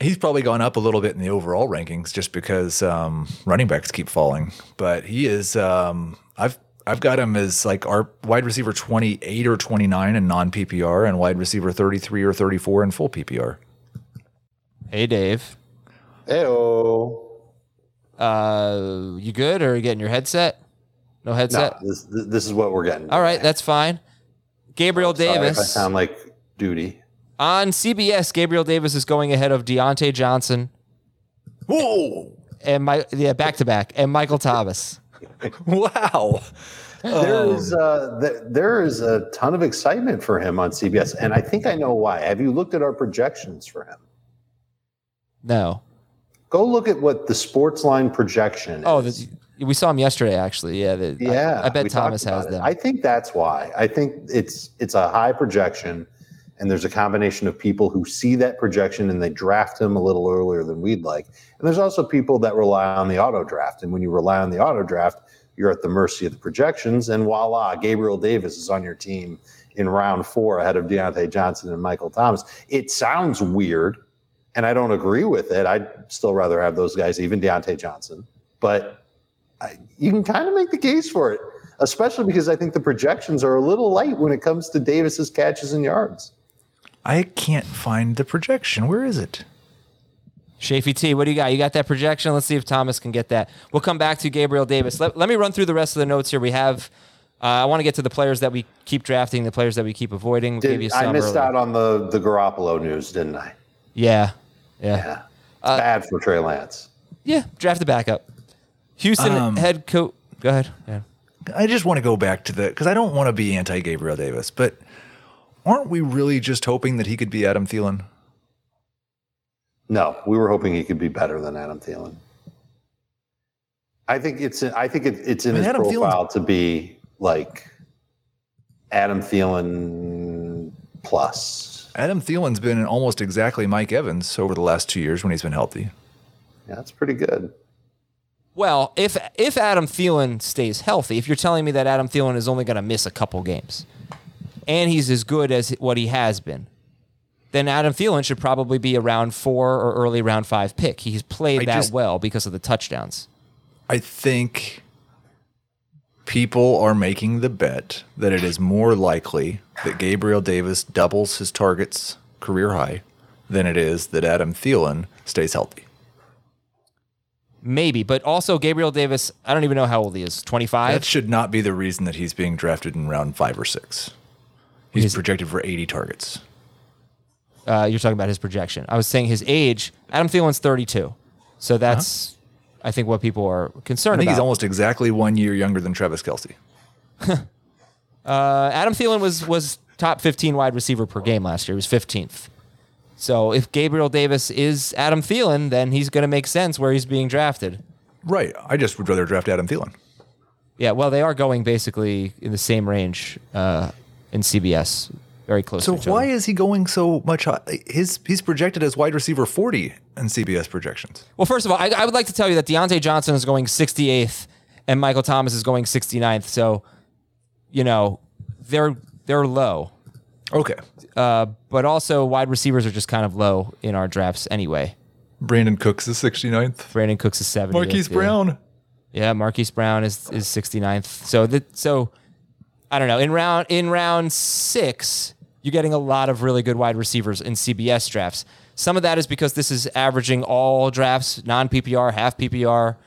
Speaker 4: He's probably gone up a little bit in the overall rankings just because um, running backs keep falling. But he is. Um, I've I've got him as like our wide receiver twenty eight or twenty nine in non PPR and wide receiver thirty three or thirty four in full PPR.
Speaker 3: Hey, Dave.
Speaker 5: Heyo.
Speaker 3: Uh, you good or are you getting your headset? No
Speaker 5: No,
Speaker 3: headset?
Speaker 5: this this is what we're getting.
Speaker 3: All right, that's fine. Gabriel
Speaker 5: Sorry if
Speaker 3: Davis.
Speaker 5: I sound like duty.
Speaker 3: On CBS, Gabriel Davis is going ahead of Diontae Johnson
Speaker 4: Whoa!
Speaker 3: and my yeah, back to back, and Michael Thomas.
Speaker 4: Wow!
Speaker 5: There is uh, th- there is a ton of excitement for him on CBS, and I think I know why. Have you looked at our projections for him?
Speaker 3: No.
Speaker 5: Go look at what the sports line projection.
Speaker 3: Oh,
Speaker 5: is.
Speaker 3: the, we saw him yesterday, actually. Yeah. the- I-
Speaker 5: yeah.
Speaker 3: I, bet Thomas has
Speaker 5: about it.
Speaker 3: them.
Speaker 5: I think that's why. I think it's it's a high projection, and there's a combination of people who see that projection and they draft him a little earlier than we'd like. And there's also people that rely on the auto draft, and when you rely on the auto draft, you're at the mercy of the projections. And voila, Gabriel Davis is on your team in round four ahead of Diontae Johnson and Michael Thomas. It sounds weird, and I don't agree with it. I'd still rather have those guys, even Diontae Johnson, but I, you can kind of make the case for it, especially because I think the projections are a little light when it comes to Davis's catches and yards.
Speaker 4: I can't find the projection. Where is it?
Speaker 3: Shafy T, what do you got? You got that projection? Let's see if Thomas can get that. We'll come back to Gabriel Davis. Let, let me run through the rest of the notes here. We have, uh, I want to get to the players that we keep drafting, the players that we keep avoiding. We'll you
Speaker 5: Did, I missed
Speaker 3: early.
Speaker 5: out on the the Garoppolo news, didn't I?
Speaker 3: Yeah. Yeah.
Speaker 5: Yeah, it's bad for Trey Lance.
Speaker 3: Yeah. Draft the backup. Houston
Speaker 4: Um,
Speaker 3: head coach. Go ahead. Yeah.
Speaker 4: I just want to go back to the because I don't want to be anti Gabriel Davis, but aren't we really just hoping that he could be Adam Thielen?
Speaker 5: No, we were hoping he could be better than Adam Thielen. I think it's I think it, it's in
Speaker 4: I mean,
Speaker 5: his
Speaker 4: Adam Thielen's-
Speaker 5: profile to be like Adam Thielen plus.
Speaker 4: Adam Thielen's been almost exactly Mike Evans over the last two years when he's been healthy.
Speaker 5: Yeah, that's pretty good.
Speaker 3: Well, if if Adam Thielen stays healthy, if you're telling me that Adam Thielen is only going to miss a couple games, and he's as good as what he has been, then Adam Thielen should probably be a round four or early round five pick. He's played
Speaker 4: I
Speaker 3: that
Speaker 4: just-
Speaker 3: well because of the touchdowns.
Speaker 4: I think people are making the bet that it is more likely that Gabriel Davis doubles his targets career high than it is that Adam Thielen stays healthy.
Speaker 3: Maybe, but also Gabriel Davis. I don't even know how old he is. 25?
Speaker 4: That should not be the reason that he's being drafted in round five or six. He's
Speaker 3: He's-
Speaker 4: projected for 80 targets.
Speaker 3: Uh, you're talking about his projection. I was saying his age. Adam Thielen's thirty two, so that's I think what people are concerned.
Speaker 4: I think
Speaker 3: about.
Speaker 4: he's almost exactly one year younger than Travis Kelce.
Speaker 3: Uh, Adam Thielen was was top 15 wide receiver per game last year. He was 15th. So if Gabriel Davis is Adam Thielen, then he's going to make sense where he's being drafted.
Speaker 4: Right. I just would rather draft Adam Thielen.
Speaker 3: Yeah, well, they are going basically in the same range uh, in CBS. very close.
Speaker 4: So why
Speaker 3: other.
Speaker 4: is he going so much? High? His he's projected as wide receiver forty in CBS projections.
Speaker 3: Well, first of all, I, I would like to tell you that Diontae Johnson is going 68th and Michael Thomas is going 69th. So, you know, they're they're low.
Speaker 4: Okay,
Speaker 3: Uh, but also wide receivers are just kind of low in our drafts anyway.
Speaker 4: Brandin Cooks is 69th.
Speaker 3: Brandin Cooks is 70th.
Speaker 4: Marquise. Brown.
Speaker 3: Yeah, Marquise Brown is is 69th. So that so I don't know. In round in round 6, you're getting a lot of really good wide receivers in CBS drafts. Some of that is because this is averaging all drafts, non PPR, half PPR.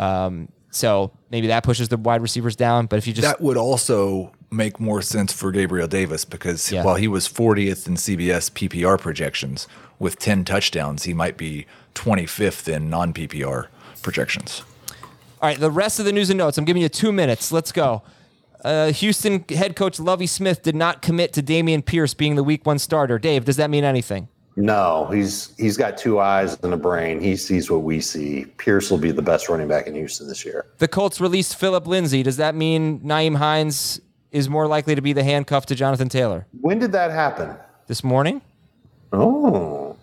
Speaker 3: Um, so maybe that pushes the wide receivers down. But if you just
Speaker 4: That would also make more sense for Gabriel Davis because
Speaker 3: Yeah.
Speaker 4: while he was 40th in CBS PPR projections with 10 touchdowns, he might be 25th in non PPR projections.
Speaker 3: All right, the rest of the news and notes. I'm giving you two minutes. Let's go. Uh, Houston head coach Lovie Smith did not commit to Dameon Pierce being the week one starter. Dave, does that mean anything?
Speaker 5: No, he's he's got two eyes and a brain. He sees what we see. Pierce will be the best running back in Houston this year.
Speaker 3: The Colts released Phillip Lindsay. Does that mean Nyheim Hines is more likely to be the handcuff to Jonathan Taylor
Speaker 5: When did that happen?
Speaker 3: this morning?
Speaker 5: Oh,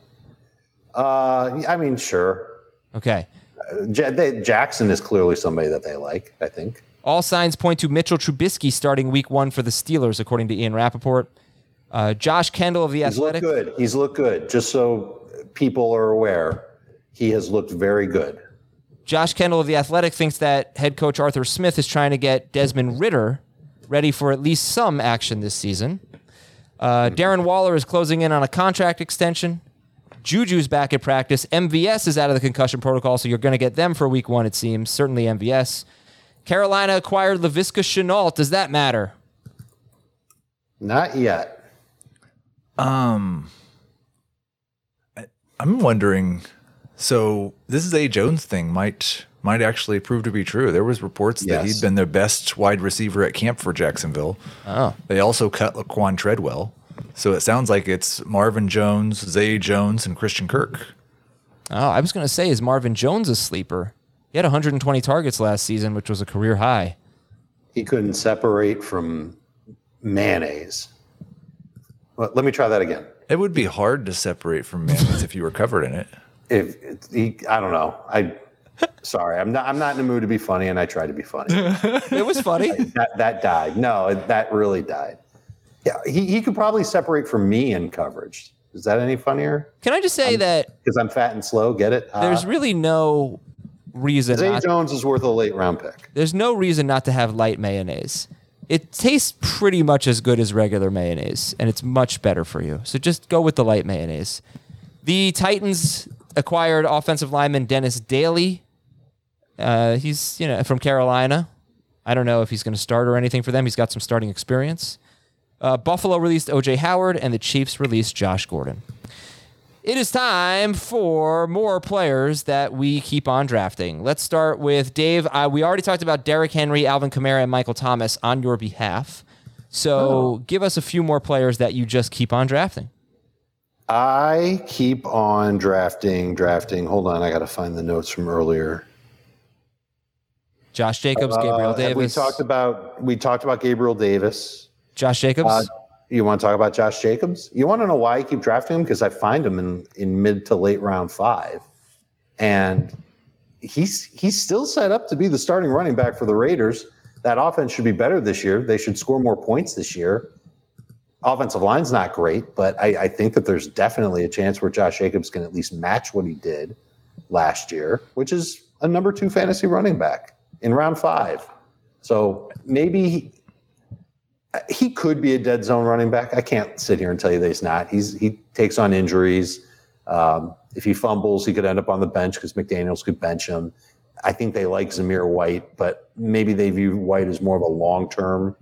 Speaker 5: uh, I mean, sure.
Speaker 3: Okay.
Speaker 5: Ja- they, Jackson is clearly somebody that they like. I think.
Speaker 3: All signs point to Mitchell Trubisky starting week one for the Steelers, according to Ian Rapoport. Uh, Josh Kendall of the Athletic.
Speaker 5: He's looked good. He's looked good. Just so people are aware, he has looked very good.
Speaker 3: Josh Kendall of the Athletic thinks that head coach Arthur Smith is trying to get Desmond Ridder ready for at least some action this season. Uh, Darren Waller is closing in on a contract extension. Juju's back at practice. MVS is out of the concussion protocol, so you're going to get them for week one, it seems. Certainly MVS. Carolina acquired Laviska Shenault. Does that matter?
Speaker 5: Not yet.
Speaker 4: Um, I'm wondering. So this is a Jones thing might might actually prove to be true. There was reports that he'd been their best wide receiver at camp for Jacksonville.
Speaker 3: Oh.
Speaker 4: They also cut Laquan Treadwell. So it sounds like it's Marvin Jones, Zay Jones, and Christian Kirk.
Speaker 3: Oh, I was going to say, is Marvin Jones a sleeper? He had 120 targets last season, which was a career high.
Speaker 5: He couldn't separate from mayonnaise. Well, let me try that again.
Speaker 4: It would be hard to separate from mayonnaise if you were covered in it.
Speaker 5: If he, I don't know. I sorry. I'm not. I'm not in the mood to be funny, and I tried to be funny.
Speaker 3: It was funny.
Speaker 5: that that died. No, that really died. Yeah, he, he could probably separate from me in coverage. Is that any funnier?
Speaker 3: Can I just say that
Speaker 5: Because I'm fat and slow. Get it? Uh,
Speaker 3: there's really no reason
Speaker 5: Zay
Speaker 3: not,
Speaker 5: Jones is worth a late round pick.
Speaker 3: there's no reason not to have light mayonnaise. It tastes pretty much as good as regular mayonnaise, and it's much better for you. So just go with the light mayonnaise. The Titans acquired offensive lineman Dennis Daly. Uh, he's you know from Carolina. I don't know if he's going to start or anything for them. He's got some starting experience. Uh, Buffalo released OJ Howard, and the Chiefs released Josh Gordon. It is time for more players that we keep on drafting. Let's start with Dave. Uh, we already talked about Derrick Henry, Alvin Kamara, and Michael Thomas on your behalf. So give us a few more players that you just keep on drafting.
Speaker 5: I keep on drafting, drafting. Hold on, I got to find the notes from earlier.
Speaker 3: Josh Jacobs, Gabriel
Speaker 5: Uh, have We
Speaker 3: Davis.
Speaker 5: talked about we talked about Gabriel Davis.
Speaker 3: Josh Jacobs.
Speaker 5: Uh, you want to talk about Josh Jacobs? You want to know why I keep drafting him? Because I find him in, in mid to late round five, and he's he's still set up to be the starting running back for the Raiders. That offense should be better this year. They should score more points this year. Offensive line's not great, but I, I think that there's definitely a chance where Josh Jacobs can at least match what he did last year, which is a number two fantasy running back in round five. So maybe he, could be a dead zone running back. I can't sit here and tell you that he's not. He's he takes on injuries. Um, if he fumbles, he could end up on the bench because McDaniels could bench him. I think they like Zamir White, but maybe they view White as more of a long term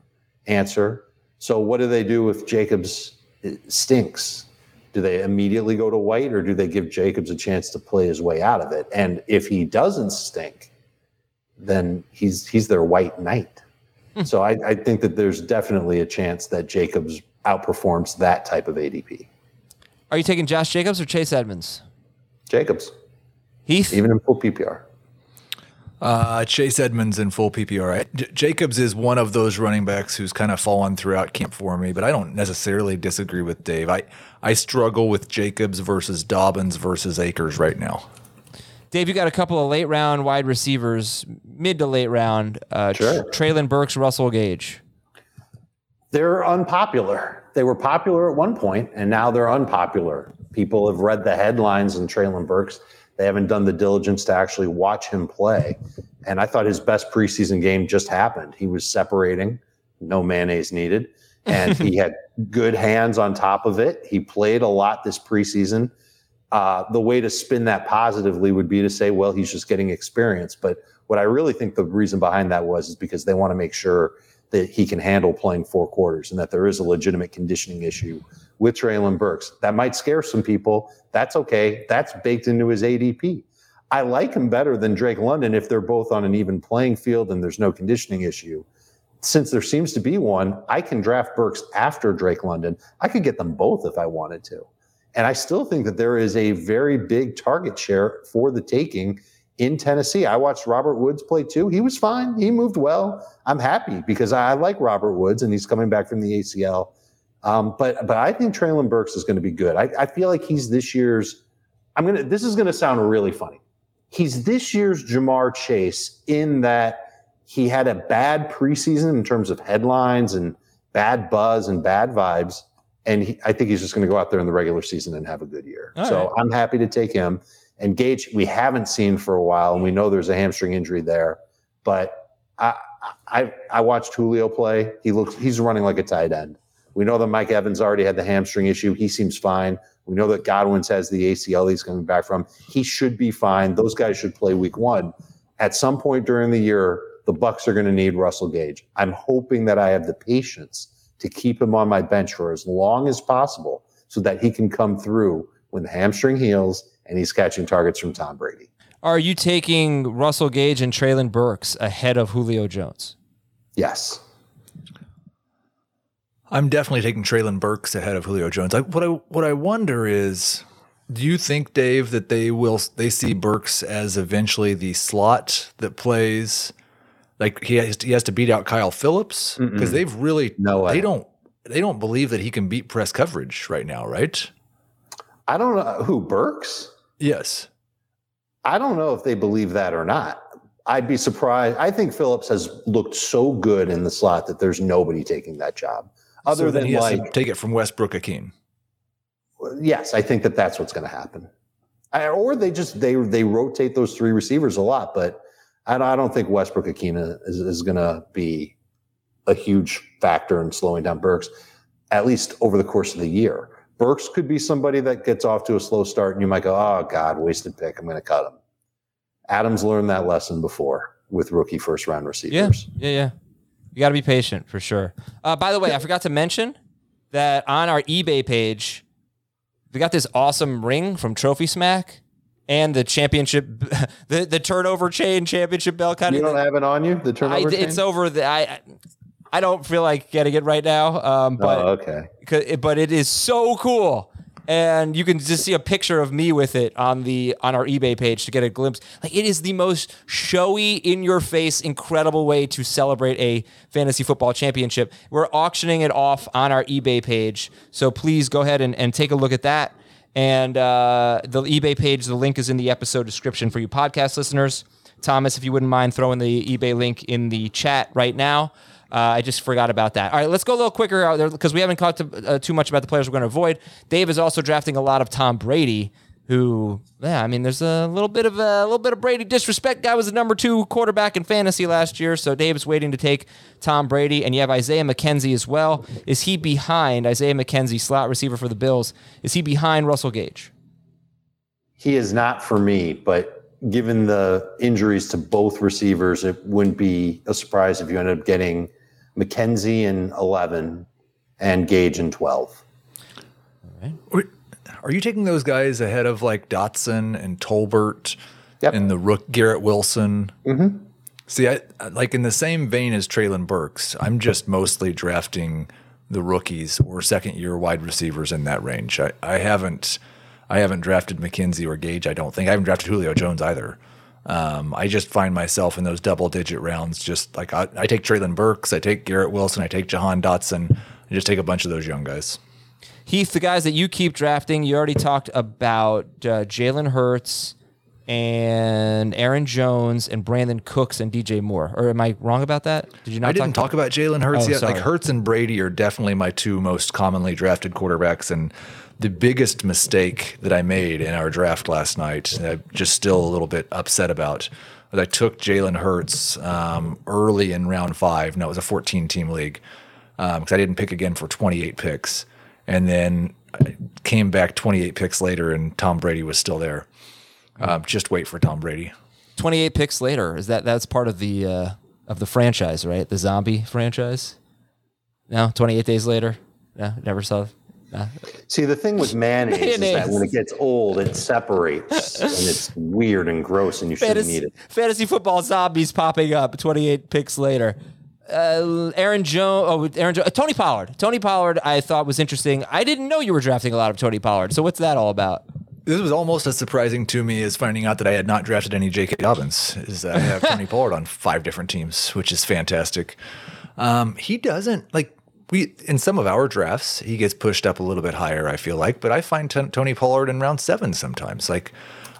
Speaker 5: answer. So what do they do if Jacobs uh, stinks? Do they immediately go to White, or do they give Jacobs a chance to play his way out of it? And if he doesn't stink, then he's he's their White Knight. So I, I think that there's definitely a chance that Jacobs outperforms that type of ADP.
Speaker 3: Are you taking Josh Jacobs or Chase Edmonds?
Speaker 5: Jacobs,
Speaker 3: Heath.
Speaker 5: even in full PPR.
Speaker 4: Uh, Chase Edmonds in full PPR. J- Jacobs is one of those running backs who's kind of fallen throughout camp for me, but I don't necessarily disagree with Dave. I, I struggle with Jacobs versus Dobbins versus Akers right now.
Speaker 3: Dave, you got a couple of late round wide receivers, mid to late round. Uh,
Speaker 5: Sure.
Speaker 3: Treylon Burks, Russell Gage.
Speaker 5: They're unpopular. They were popular at one point, and now they're unpopular. People have read the headlines on Treylon Burks. They haven't done the diligence to actually watch him play. And I thought his best preseason game just happened. He was separating, no mayonnaise needed, and he had good hands on top of it. He played a lot this preseason. Uh, the way to spin that positively would be to say, well, he's just getting experience. But what I really think the reason behind that was is because they want to make sure that he can handle playing four quarters and that there is a legitimate conditioning issue with Treylon Burks. That might scare some people. That's okay. That's baked into his ADP. I like him better than Drake London if they're both on an even playing field and there's no conditioning issue. Since there seems to be one, I can draft Burks after Drake London. I could get them both if I wanted to. And I still think that there is a very big target share for the taking in Tennessee. I watched Robert Woods play too. He was fine. He moved well. I'm happy because I like Robert Woods and he's coming back from the ACL. Um, but but I think Treylon Burks is going to be good. I, I feel like he's this year's. I'm gonna. This is going to sound really funny. He's this year's Ja'Marr Chase in that he had a bad preseason in terms of headlines and bad buzz and bad vibes. And he, I think he's just going to go out there in the regular season and have a good year.
Speaker 3: All
Speaker 5: so
Speaker 3: right.
Speaker 5: I'm happy to take him. And Gage, we haven't seen for a while, and we know there's a hamstring injury there. But I, I, I watched Julio play. He looks, he's running like a tight end. We know that Mike Evans already had the hamstring issue. He seems fine. We know that Godwin's has the ACL he's coming back from. He should be fine. Those guys should play week one. At some point during the year, the Bucs are going to need Russell Gage. I'm hoping that I have the patience to keep him on my bench for as long as possible so that he can come through when the hamstring heals and he's catching targets from Tom Brady.
Speaker 3: Are you taking Russell Gage and Treylon Burks ahead of Julio Jones?
Speaker 5: Yes.
Speaker 4: I'm definitely taking Treylon Burks ahead of Julio Jones. I, what I what I wonder is, do you think Dave that they will they see Burks as eventually the slot that plays like he has he has to beat out Kyle Phillips because they've really
Speaker 5: No way.
Speaker 4: they don't they don't believe that he can beat press coverage right now, right?
Speaker 5: I don't know who Burks.
Speaker 4: Yes.
Speaker 5: I don't know if they believe that or not. I'd be surprised. I think Phillips has looked so good in the slot that there's nobody taking that job. Other
Speaker 4: so
Speaker 5: than like,
Speaker 4: to take it from Westbrook Ikhine.
Speaker 5: yes, I think that that's what's going to happen. I, or they just they they rotate those three receivers a lot, but I don't, I don't think Westbrook Ikhine is, is going to be a huge factor in slowing down Burks, at least over the course of the year. Burks could be somebody that gets off to a slow start, and you might go, "Oh God, wasted pick. I'm going to cut him." Adams learned that lesson before with rookie first round
Speaker 3: Yeah,
Speaker 5: receivers.
Speaker 3: yeah, yeah. You got to be patient for sure. Uh, by the way, I forgot to mention that on our eBay page, we got this awesome ring from Trophy Smack and the championship, the the turnover chain championship bell kind
Speaker 5: You
Speaker 3: of.
Speaker 5: You don't have it on you, the
Speaker 3: I,
Speaker 5: turnover.
Speaker 3: it's over the. I I don't feel like getting it right now, um, but
Speaker 5: oh, okay.
Speaker 3: but it is so cool and you can just see a picture of me with it on the on our ebay page to get a glimpse like it is the most showy in your face incredible way to celebrate a fantasy football championship we're auctioning it off on our ebay page so please go ahead and, and take a look at that and uh, the ebay page the link is in the episode description for you podcast listeners thomas if you wouldn't mind throwing the ebay link in the chat right now uh, I just forgot about that. All right, let's go a little quicker because we haven't talked to, uh, too much about the players we're going to avoid. Dave is also drafting a lot of Tom Brady, who, yeah, I mean, there's a little bit of a little bit of Brady disrespect. Guy was the number two quarterback in fantasy last year, so Dave is waiting to take Tom Brady, and you have Isaiah McKenzie as well. Is he behind Isaiah McKenzie, slot receiver for the Bills? Is he behind Russell Gage?
Speaker 5: He is not for me, but given the injuries to both receivers, it wouldn't be a surprise if you ended up getting McKenzie in 11 and Gage in 12.
Speaker 4: Or- Are you taking those guys ahead of like Dotson and Tolbert
Speaker 5: Yep.
Speaker 4: and the Rook Garrett Wilson? Mm-hmm. See, I like in the same vein as Treylon Burks. I'm just mostly drafting the rookies or second year wide receivers in that range. I, I haven't I haven't drafted McKenzie or Gage. I don't think I haven't drafted Julio Jones either. Um, I just find myself in those double digit rounds. Just like I, I take Treylon Burks, I take Garrett Wilson, I take Jahan Dotson. I just take a bunch of those young guys.
Speaker 3: Heath, the guys that you keep drafting, you already talked about uh, Jalen Hurts and Aaron Jones and Brandin Cooks and DJ Moore. Or am I wrong about that? Did you not?
Speaker 4: I didn't talk about Jalen Hurts
Speaker 3: Oh,
Speaker 4: yet.
Speaker 3: sorry.
Speaker 4: Like Hurts and Brady are definitely my two most commonly drafted quarterbacks, and the biggest mistake that I made in our draft last night, I'm just still a little bit upset about, was I took Jalen Hurts um, early in round five. No, it was a 14 team league because I didn't pick again for 28 picks, and then came back 28 picks later, and Tom Brady was still there. Um, just wait for Tom Brady.
Speaker 3: 28 picks later. Is that that's part of the uh, of the franchise, right? The zombie franchise. No, 28 days later. No, never saw. No.
Speaker 5: See, the thing with mayonnaise, is that when it gets old, it separates and it's weird and gross, and you shouldn't
Speaker 3: Fantasy,
Speaker 5: eat it.
Speaker 3: fantasy football zombies popping up 28 picks later. Uh, Aaron Jones, oh, Aaron jo- uh, Tony Pollard. Tony Pollard, I thought was interesting. I didn't know you were drafting a lot of Tony Pollard. So what's that all about?
Speaker 4: This was almost as surprising to me as finding out that I had not drafted any J.K. Dobbins. Is that I have Tony Pollard on five different teams, which is fantastic. Um, he doesn't like we in some of our drafts he gets pushed up a little bit higher. I feel like, but I find t- Tony Pollard in round seven sometimes. Like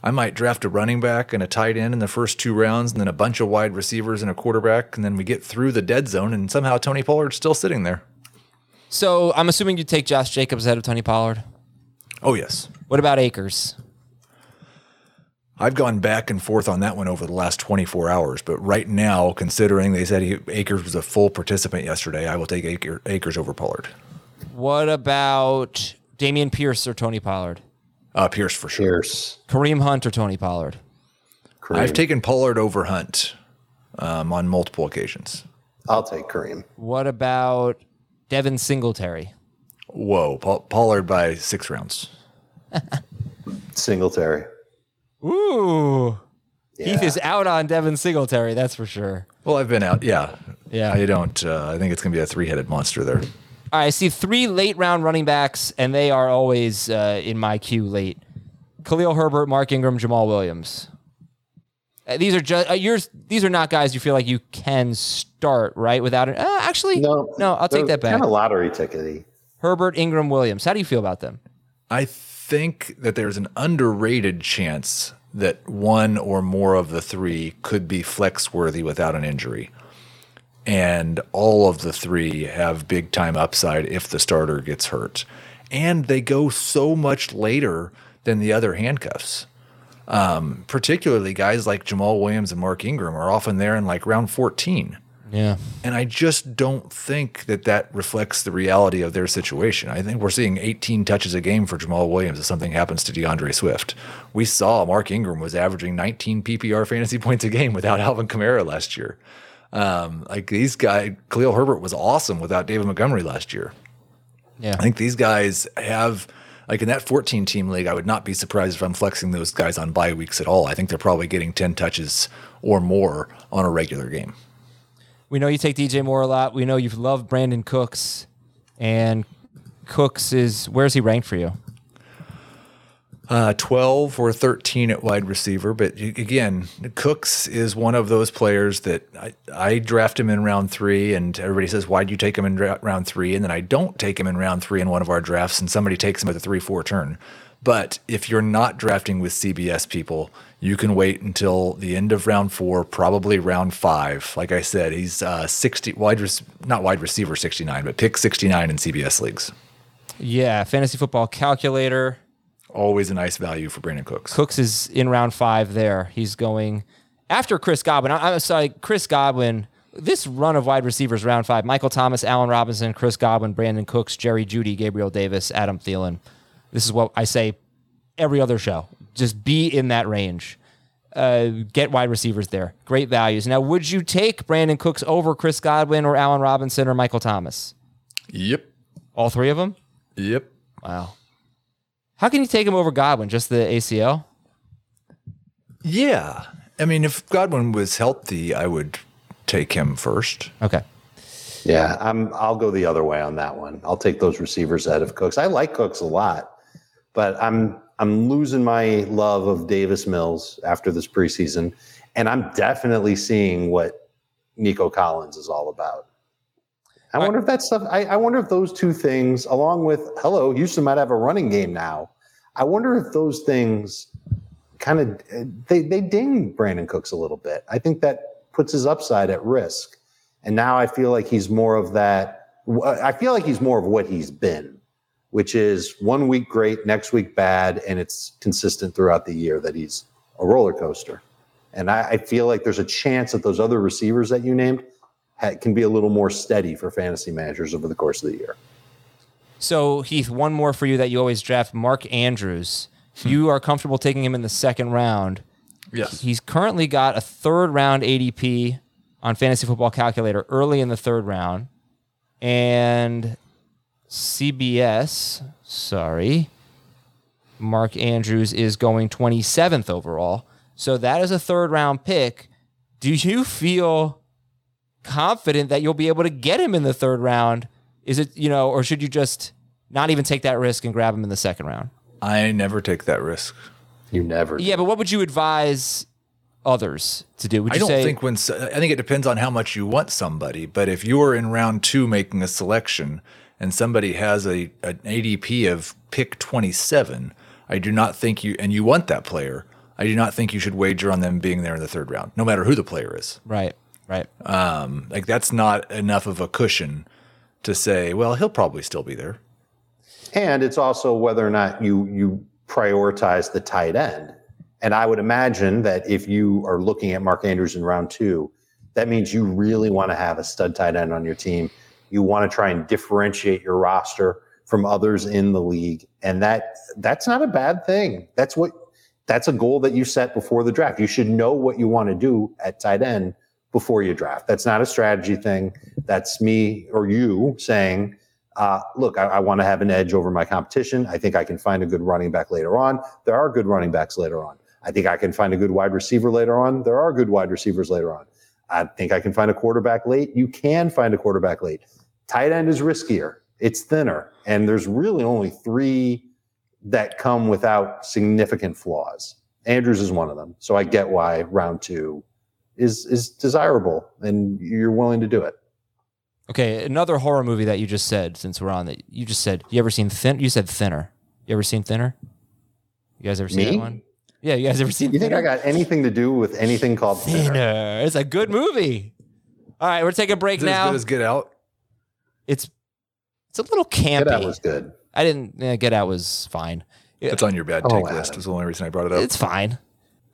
Speaker 4: I might draft a running back and a tight end in the first two rounds, and then a bunch of wide receivers and a quarterback, and then we get through the dead zone, and somehow Tony Pollard's still sitting there.
Speaker 3: So I'm assuming you take Josh Jacobs ahead of Tony Pollard.
Speaker 4: Oh yes,
Speaker 3: What about Akers?
Speaker 4: I've gone back and forth on that one over the last 24 hours, but right now, considering they said he, Akers was a full participant yesterday, I will take Aker, Akers over Pollard.
Speaker 3: What about Dameon Pierce or Tony Pollard?
Speaker 4: Uh, Pierce for sure.
Speaker 5: Pierce,
Speaker 3: Kareem Hunt or Tony Pollard?
Speaker 4: I've taken Pollard over Hunt um, on multiple occasions.
Speaker 5: I'll take Kareem.
Speaker 3: What about Devin Singletary?
Speaker 4: Whoa, Paul, Pollard by six rounds.
Speaker 5: Singletary.
Speaker 3: Ooh. Heath is out on Devin Singletary, that's for sure.
Speaker 4: Well, I've been out. Yeah,
Speaker 3: Yeah.
Speaker 4: I don't. Uh, I think it's going to be a three-headed monster there.
Speaker 3: All right, I see three late round running backs, and they are always uh, in my queue late. Khalil Herbert, Mark Ingram, Jamaal Williams. Uh, these are just uh, yours. These are not guys you feel like you can start right without it. Uh, actually,
Speaker 5: No,
Speaker 3: no, I'll take that back.
Speaker 5: Kind of lottery tickety.
Speaker 3: Herbert, Ingram, Williams. How do you feel about them?
Speaker 4: I think that there's an underrated chance that one or more of the three could be flex worthy without an injury. And all of the three have big time upside if the starter gets hurt. And they go so much later than the other handcuffs. Um, particularly guys like Jamaal Williams and Mark Ingram are often there in like round 14.
Speaker 3: Yeah.
Speaker 4: And I just don't think that that reflects the reality of their situation. I think we're seeing 18 touches a game for Jamaal Williams if something happens to D'Andre Swift. We saw Mark Ingram was averaging 19 PPR fantasy points a game without Alvin Kamara last year. Um, like these guys, Khalil Herbert was awesome without David Montgomery last year.
Speaker 3: Yeah.
Speaker 4: I think these guys have, like in that 14 team league, I would not be surprised if I'm flexing those guys on bye weeks at all. I think they're probably getting 10 touches or more on a regular game.
Speaker 3: We know you take DJ Moore a lot. We know you love Brandin Cooks, and Cooks is where's he ranked for you?
Speaker 4: Uh, 12 or 13 at wide receiver. But again, Cooks is one of those players that I, I draft him in round three, and everybody says, Why'd you take him in dra- round three? And then I don't take him in round three in one of our drafts, and somebody takes him at the 3 4 turn. But if you're not drafting with CBS people, you can wait until the end of round four, probably round five. Like I said, he's uh, 60 wide, rec- not wide receiver 69, but pick 69 in CBS leagues.
Speaker 3: Yeah, fantasy football calculator.
Speaker 4: Always a nice value for Brandin Cooks.
Speaker 3: Cooks is in round five there. He's going after Chris Godwin. I, I'm sorry, Chris Godwin. This run of wide receivers, round five: Michael Thomas, Allen Robinson, Chris Godwin, Brandin Cooks, Jerry Jeudy, Gabriel Davis, Adam Thielen. This is what I say every other show. Just be in that range. Uh, get wide receivers there. Great values. Now, would you take Brandin Cooks over Chris Godwin or Allen Robinson or Michael Thomas?
Speaker 4: Yep.
Speaker 3: All three of them?
Speaker 4: Yep.
Speaker 3: Wow. How can you take him over Godwin? Just the ACL?
Speaker 4: Yeah. I mean, if Godwin was healthy, I would take him first.
Speaker 3: Okay.
Speaker 5: Yeah, I'm. I'll go the other way on that one. I'll take those receivers out of Cooks. I like Cooks a lot, but I'm I'm losing my love of Davis Mills after this preseason, and I'm definitely seeing what Nico Collins is all about. I wonder if that stuff. I, I wonder if those two things, along with hello, Houston might have a running game now. I wonder if those things kind of they they ding Brandin Cooks a little bit. I think that puts his upside at risk. And now I feel like he's more of that. I feel like he's more of what he's been, which is one week great, next week bad, and it's consistent throughout the year that he's a roller coaster. And I, I feel like there's a chance that those other receivers that you named can be a little more steady for fantasy managers over the course of the year.
Speaker 3: So Heath, one more for you that you always draft, Mark Andrews. Hmm. you are comfortable taking him in the second round.
Speaker 4: Yes.
Speaker 3: He's currently got a third round ADP on Fantasy Football Calculator early in the third round. And CBS, sorry, Mark Andrews is going 27th overall. So that is a third round pick. Do you feel confident that you'll be able to get him in the third round? Is it, you know, or should you just not even take that risk and grab him in the second round?
Speaker 4: I never take that risk.
Speaker 5: You never.
Speaker 3: Yeah, but what would you advise others to do? Would
Speaker 4: I don't
Speaker 3: say
Speaker 4: think when I think it depends on how much you want somebody. But if you're in round two making a selection and somebody has a an ADP of pick 27, I do not think you and you want that player. I do not think you should wager on them being there in the third round, no matter who the player is.
Speaker 3: right, right?
Speaker 4: Um, like that's not enough of a cushion to say, well, he'll probably still be there.
Speaker 5: And it's also whether or not you you prioritize the tight end. And I would imagine that if you are looking at Mark Andrews in round two, that means you really want to have a stud tight end on your team. You want to try and differentiate your roster from others in the league. And that that's not a bad thing. That's what that's a goal that you set before the draft. You should know what you want to do at tight end before you draft. That's not a strategy thing. That's me or you saying, uh, look, I, I want to have an edge over my competition. I think I can find a good running back later on. There are good running backs later on. I think I can find a good wide receiver later on. There are good wide receivers later on. I think I can find a quarterback late. You can find a quarterback late. Tight end is riskier. It's thinner. And there's really only three that come without significant flaws. Andrews is one of them. So I get why round two is is desirable and you're willing to do it.
Speaker 3: Okay, another horror movie that you just said since we're on that you just said you ever seen thin you said thinner. You ever seen thinner? You guys ever seen
Speaker 5: Me?
Speaker 3: that one? Yeah, you guys ever seen
Speaker 5: You think? I got anything to do with anything called thinner?
Speaker 3: thinner. It's a good movie. All right, we're taking a break
Speaker 4: Is it as
Speaker 3: now.
Speaker 4: good as Get Out?
Speaker 3: it's it's a little campy.
Speaker 5: Get Out was good.
Speaker 3: I didn't yeah, Get Out was fine.
Speaker 4: It's on your bad
Speaker 5: Oh,
Speaker 4: take
Speaker 5: Adam.
Speaker 4: list. Is the only reason I brought it up.
Speaker 3: It's fine.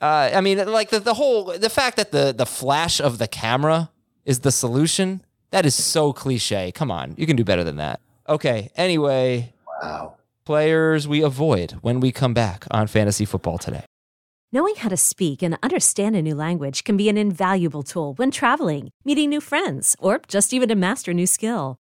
Speaker 3: Uh, I mean, like the, the whole the fact that the the flash of the camera is the solution. That is so cliche. Come on, you can do better than that. Okay. Anyway,
Speaker 5: Wow.
Speaker 3: players we avoid when we come back on fantasy football today.
Speaker 6: Knowing how to speak and understand a new language can be an invaluable tool when traveling, meeting new friends, or just even to master a new skill.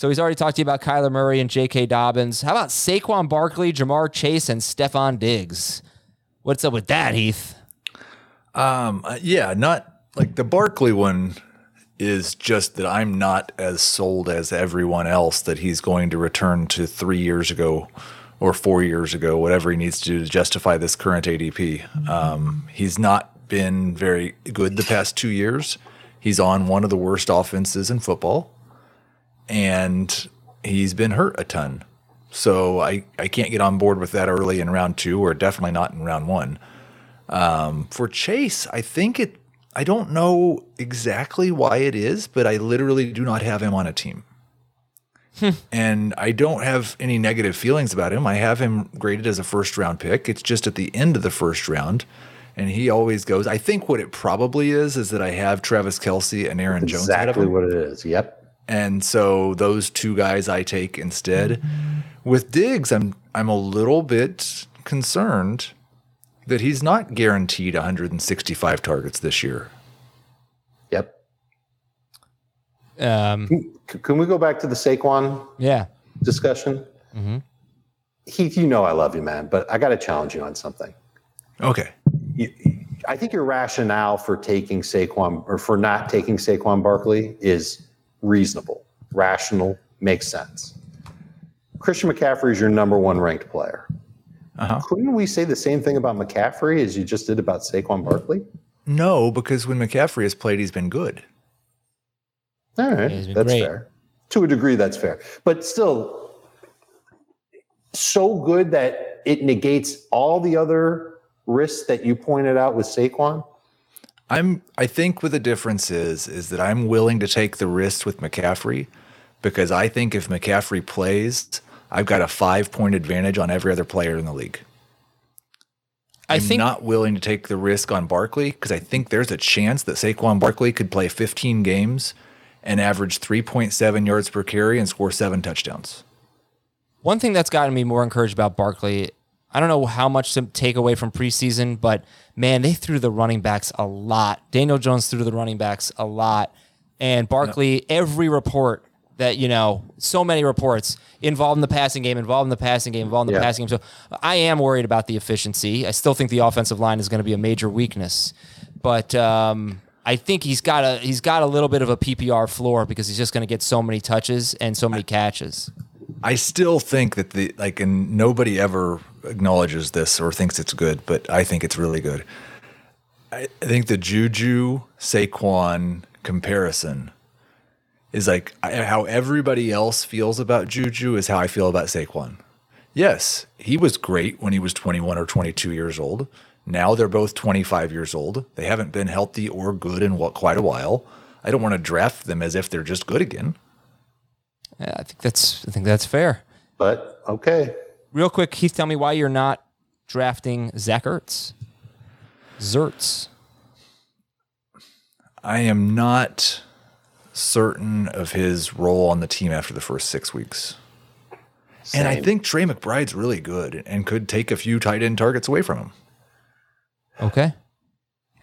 Speaker 3: So he's already talked to you about Kyler Murray and J.K. Dobbins. How about Saquon Barkley, Ja'Marr Chase, and Stefon Diggs? What's up with that, Heath?
Speaker 4: Um, uh, yeah, not like the Barkley one is just that I'm not as sold as everyone else that he's going to return to three years ago or four years ago, whatever he needs to do to justify this current ADP. Um, he's not been very good the past two years. He's on one of the worst offenses in football, and he's been hurt a ton. So I, I can't get on board with that early in round two, or definitely not in round one. Um, for Chase, I think it. I don't know exactly why it is, but I literally do not have him on a team. and I don't have any negative feelings about him. I have him graded as a first round pick. It's just at the end of the first round, and he always goes. I think what it probably is is that I have Travis Kelce and Aaron Jones. ahead of
Speaker 5: Exactly what it is. Yep.
Speaker 4: And so those two guys I take instead. With Diggs, I'm I'm a little bit concerned that he's not guaranteed 165 targets this year.
Speaker 5: Yep.
Speaker 3: Um,
Speaker 5: C- Can we go back to the Saquon
Speaker 3: yeah.
Speaker 5: discussion? Heath, you know I love you, man, but I got to challenge you on something.
Speaker 4: Okay.
Speaker 5: You, I think your rationale for taking Saquon or for not taking Saquon Barkley is reasonable, rational, makes sense. Christian McCaffrey is your number one ranked player.
Speaker 4: Uh-huh.
Speaker 5: Couldn't we say the same thing about McCaffrey as you just did about Saquon Barkley?
Speaker 4: No, because when McCaffrey has played, he's been good.
Speaker 5: All right,
Speaker 3: he's been
Speaker 5: that's
Speaker 3: great.
Speaker 5: fair. To a degree, that's fair. But still, so good that it negates all the other risks that you pointed out with Saquon.
Speaker 4: I'm I think what the difference is is that I'm willing to take the risk with McCaffrey because I think if McCaffrey plays, I've got a five point advantage on every other player in the league.
Speaker 3: I
Speaker 4: I'm
Speaker 3: think
Speaker 4: not willing to take the risk on Barkley because I think there's a chance that Saquon Barkley could play 15 games and average 3.7 yards per carry and score seven touchdowns.
Speaker 3: One thing that's gotten me more encouraged about Barkley, I don't know how much to take away from preseason, but man, they threw the running backs a lot. Daniel Jones threw the running backs a lot. And Barkley, every report that, you know, so many reports involved in the passing game, involved in the passing game, involved in the
Speaker 5: Yeah.
Speaker 3: passing game. So I am worried about the efficiency. I still think the offensive line is going to be a major weakness. But um, I think he's got a he's got a little bit of a PPR floor because he's just going to get so many touches and so many catches.
Speaker 4: I still think that the like, and nobody ever acknowledges this or thinks it's good, but I think it's really good. I, I think the Juju Saquon comparison is like I- how everybody else feels about Juju is how I feel about Saquon. Yes, he was great when he was 21 or 22 years old. Now they're both 25 years old. They haven't been healthy or good in what quite a while. I don't want to draft them as if they're just good again.
Speaker 3: Yeah, I think that's I think that's fair.
Speaker 5: But okay,
Speaker 3: Real quick, Keith, tell me why you're not drafting Zach Ertz. Zertz.
Speaker 4: I am not certain of his role on the team after the first six weeks. Same. And I think Trey McBride's really good and could take a few tight end targets away from him.
Speaker 3: Okay.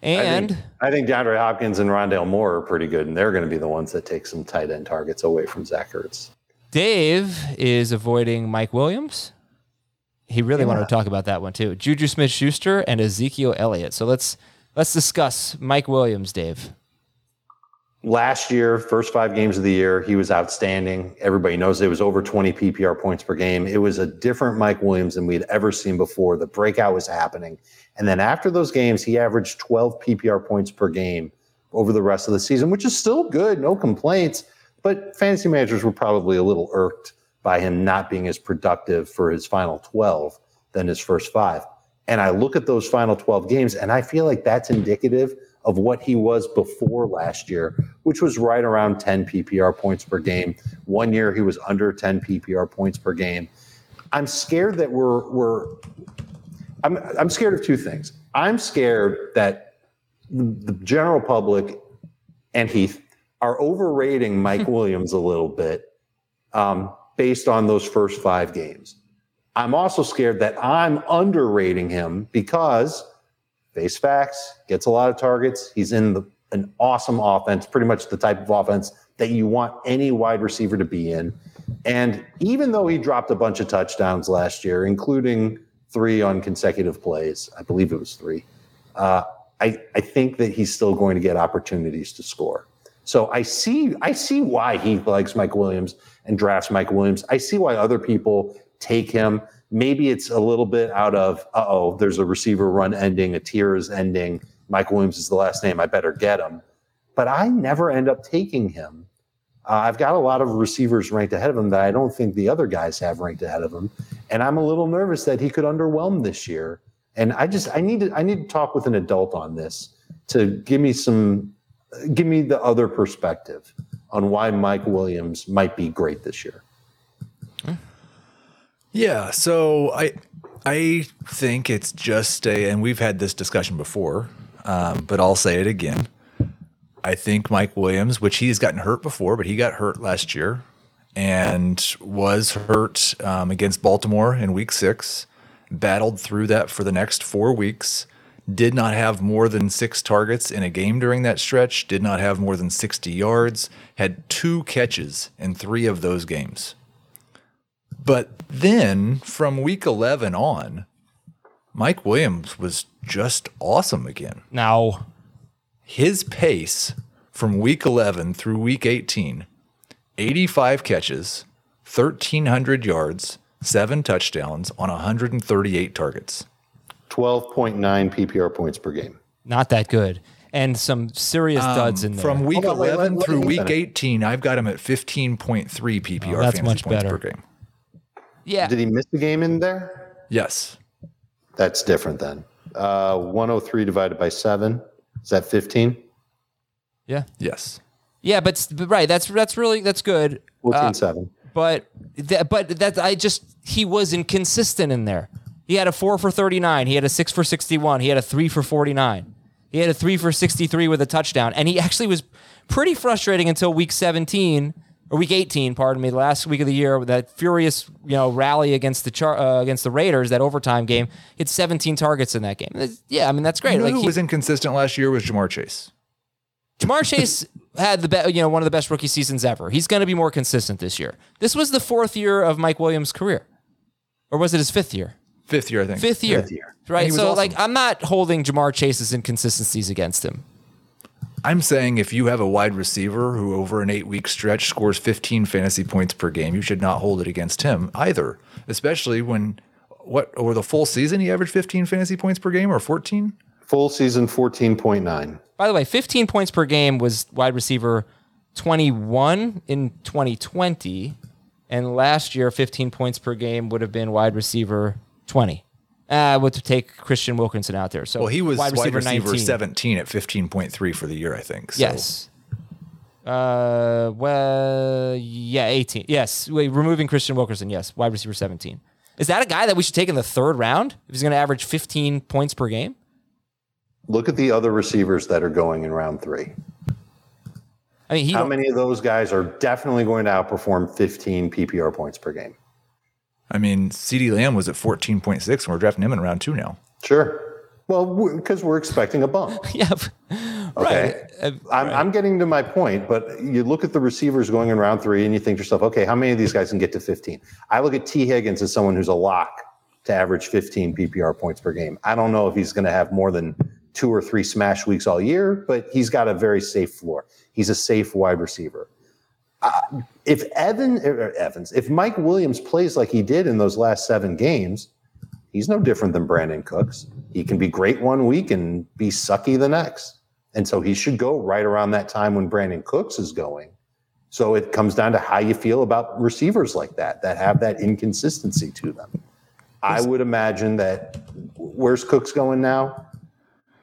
Speaker 5: I
Speaker 3: And
Speaker 5: think, I think DeAndre Hopkins and Rondale Moore are pretty good, and they're going to be the ones that take some tight end targets away from Zach Ertz.
Speaker 3: Dave is avoiding Mike Williams. He really wanted to talk about that one too. Juju Smith Schuster and Ezekiel Elliott. So let's let's discuss Mike Williams, Dave.
Speaker 5: Last year, first five games of the year, he was outstanding. Everybody knows it was over 20 PPR points per game. It was a different Mike Williams than we'd ever seen before. The breakout was happening. And then after those games, he averaged 12 PPR points per game over the rest of the season, which is still good, no complaints. But fantasy managers were probably a little irked by him not being as productive for his final 12 than his first five. And I look at those final 12 games and I feel like that's indicative of what he was before last year, which was right around 10 PPR points per game. One year he was under 10 PPR points per game. I'm scared that we're we're I'm I'm scared of two things. I'm scared that the, the general public and Heath are overrating Mike Williams a little bit um, based on those first five games. I'm also scared that I'm underrating him because face facts, gets a lot of targets. He's in the, an awesome offense, pretty much the type of offense that you want any wide receiver to be in. And even though he dropped a bunch of touchdowns last year, including three on consecutive plays, I believe it was three, uh, I, I think that he's still going to get opportunities to score. So I see I see why he likes Mike Williams and drafts Mike Williams. I see why other people take him. Maybe it's a little bit out of uh oh, there's a receiver run ending, a tier is ending. Mike Williams is the last name. I better get him. But I never end up taking him. Uh, I've got a lot of receivers ranked ahead of him that I don't think the other guys have ranked ahead of him, and I'm a little nervous that he could underwhelm this year. And I just I need to I need to talk with an adult on this to give me some give me the other perspective on why Mike Williams might be great this year.
Speaker 4: Yeah, so I I think it's just a, and we've had this discussion before, um, but I'll say it again. I think Mike Williams, which he's gotten hurt before, but he got hurt last year and was hurt um, against Baltimore in Week Six. Battled through that for the next four weeks. Did not have more than six targets in a game during that stretch. Did not have more than 60 yards. Had two catches in three of those games. But then from week 11 on, Mike Williams was just awesome again.
Speaker 3: Now,
Speaker 4: His pace from week 11 through week 18 85 catches, 1,300 yards, seven touchdowns on 138 targets.
Speaker 5: 12.9 PPR points per game.
Speaker 3: not that good. And some serious duds in there.
Speaker 4: From week
Speaker 5: Hold on, wait,
Speaker 4: 11
Speaker 5: let- let
Speaker 4: through
Speaker 5: me
Speaker 4: week
Speaker 5: finish.
Speaker 4: 18, I've got him at 15.3 PPR
Speaker 3: Oh, that's much
Speaker 4: points
Speaker 3: better.
Speaker 4: per game.
Speaker 3: yeah.
Speaker 5: Did he miss the game in there?
Speaker 4: Yes.
Speaker 5: That's different then. Uh, 103 divided by seven. Is that 15?
Speaker 3: yeah.
Speaker 4: Yes.
Speaker 3: Yeah, but, but right, that's that's really that's good.
Speaker 5: 14
Speaker 3: Uh,
Speaker 5: 7.
Speaker 3: but that, but that I just he was inconsistent in there. He had a four for thirty nine. He had a six for sixty one. He had a three for forty nine. He had a three for sixty three with a touchdown, and he actually was pretty frustrating until week seventeen or week eighteen. Pardon me, the last week of the year, that furious you know rally against the char- uh, against the Raiders, that overtime game. He had seventeen targets in that game. It's- Yeah, I mean that's great.
Speaker 4: You know
Speaker 3: Like
Speaker 4: who
Speaker 3: he-
Speaker 4: was inconsistent last year was Ja'Marr Chase.
Speaker 3: Ja'Marr Chase had the be- you know one of the best rookie seasons ever. He's going to be more consistent this year. This was the fourth year of Mike Williams' career, or was it his fifth year?
Speaker 4: Fifth year, I think.
Speaker 3: Fifth year,
Speaker 5: Fifth year.
Speaker 3: Right? So
Speaker 4: awesome.
Speaker 3: like, I'm not holding Ja'Marr Chase's inconsistencies against him.
Speaker 4: I'm saying if you have a wide receiver who over an eight week stretch scores 15 fantasy points per game, you should not hold it against him either. Especially when what over the full season he averaged 15 fantasy points per game or 14.
Speaker 5: Full season 14.9.
Speaker 3: By the way, 15 points per game was wide receiver 21 in 2020, and last year 15 points per game would have been wide receiver 20. Uh, would take Christian Wilkinson out there. So
Speaker 4: Well, he was
Speaker 3: wide receiver, 19.
Speaker 4: 17 at 15.3 for the year, I think. So.
Speaker 3: Yes. Uh, well, yeah, 18. Yes, wait, removing Christian Wilkerson. Yes, wide receiver 17. Is that a guy that we should take in the third round if he's going to average 15 points per game?
Speaker 5: Look at the other receivers that are going in round three.
Speaker 3: I mean, he
Speaker 5: How many of those guys are definitely going to outperform 15 PPR points per game?
Speaker 4: I mean, CeeDee Lamb was at 14.6 and we're drafting him in round two now.
Speaker 5: Sure. Well, because we're expecting a bump.
Speaker 3: yeah,
Speaker 5: Okay.
Speaker 3: right. Uh,
Speaker 5: I'm, I'm getting to my point, but you look at the receivers going in round three and you think to yourself, okay, how many of these guys can get to 15? I look at Tee Higgins as someone who's a lock to average 15 PPR points per game. I don't know if he's going to have more than two or three smash weeks all year, but he's got a very safe floor. He's a safe wide receiver. Uh, if Evan er, Evans, if Mike Williams plays like he did in those last seven games, he's no different than Brandin Cooks. He can be great one week and be sucky the next. And so he should go right around that time when Brandin Cooks is going. So it comes down to how you feel about receivers like that, that have that inconsistency to them. I would imagine that where's Cooks going now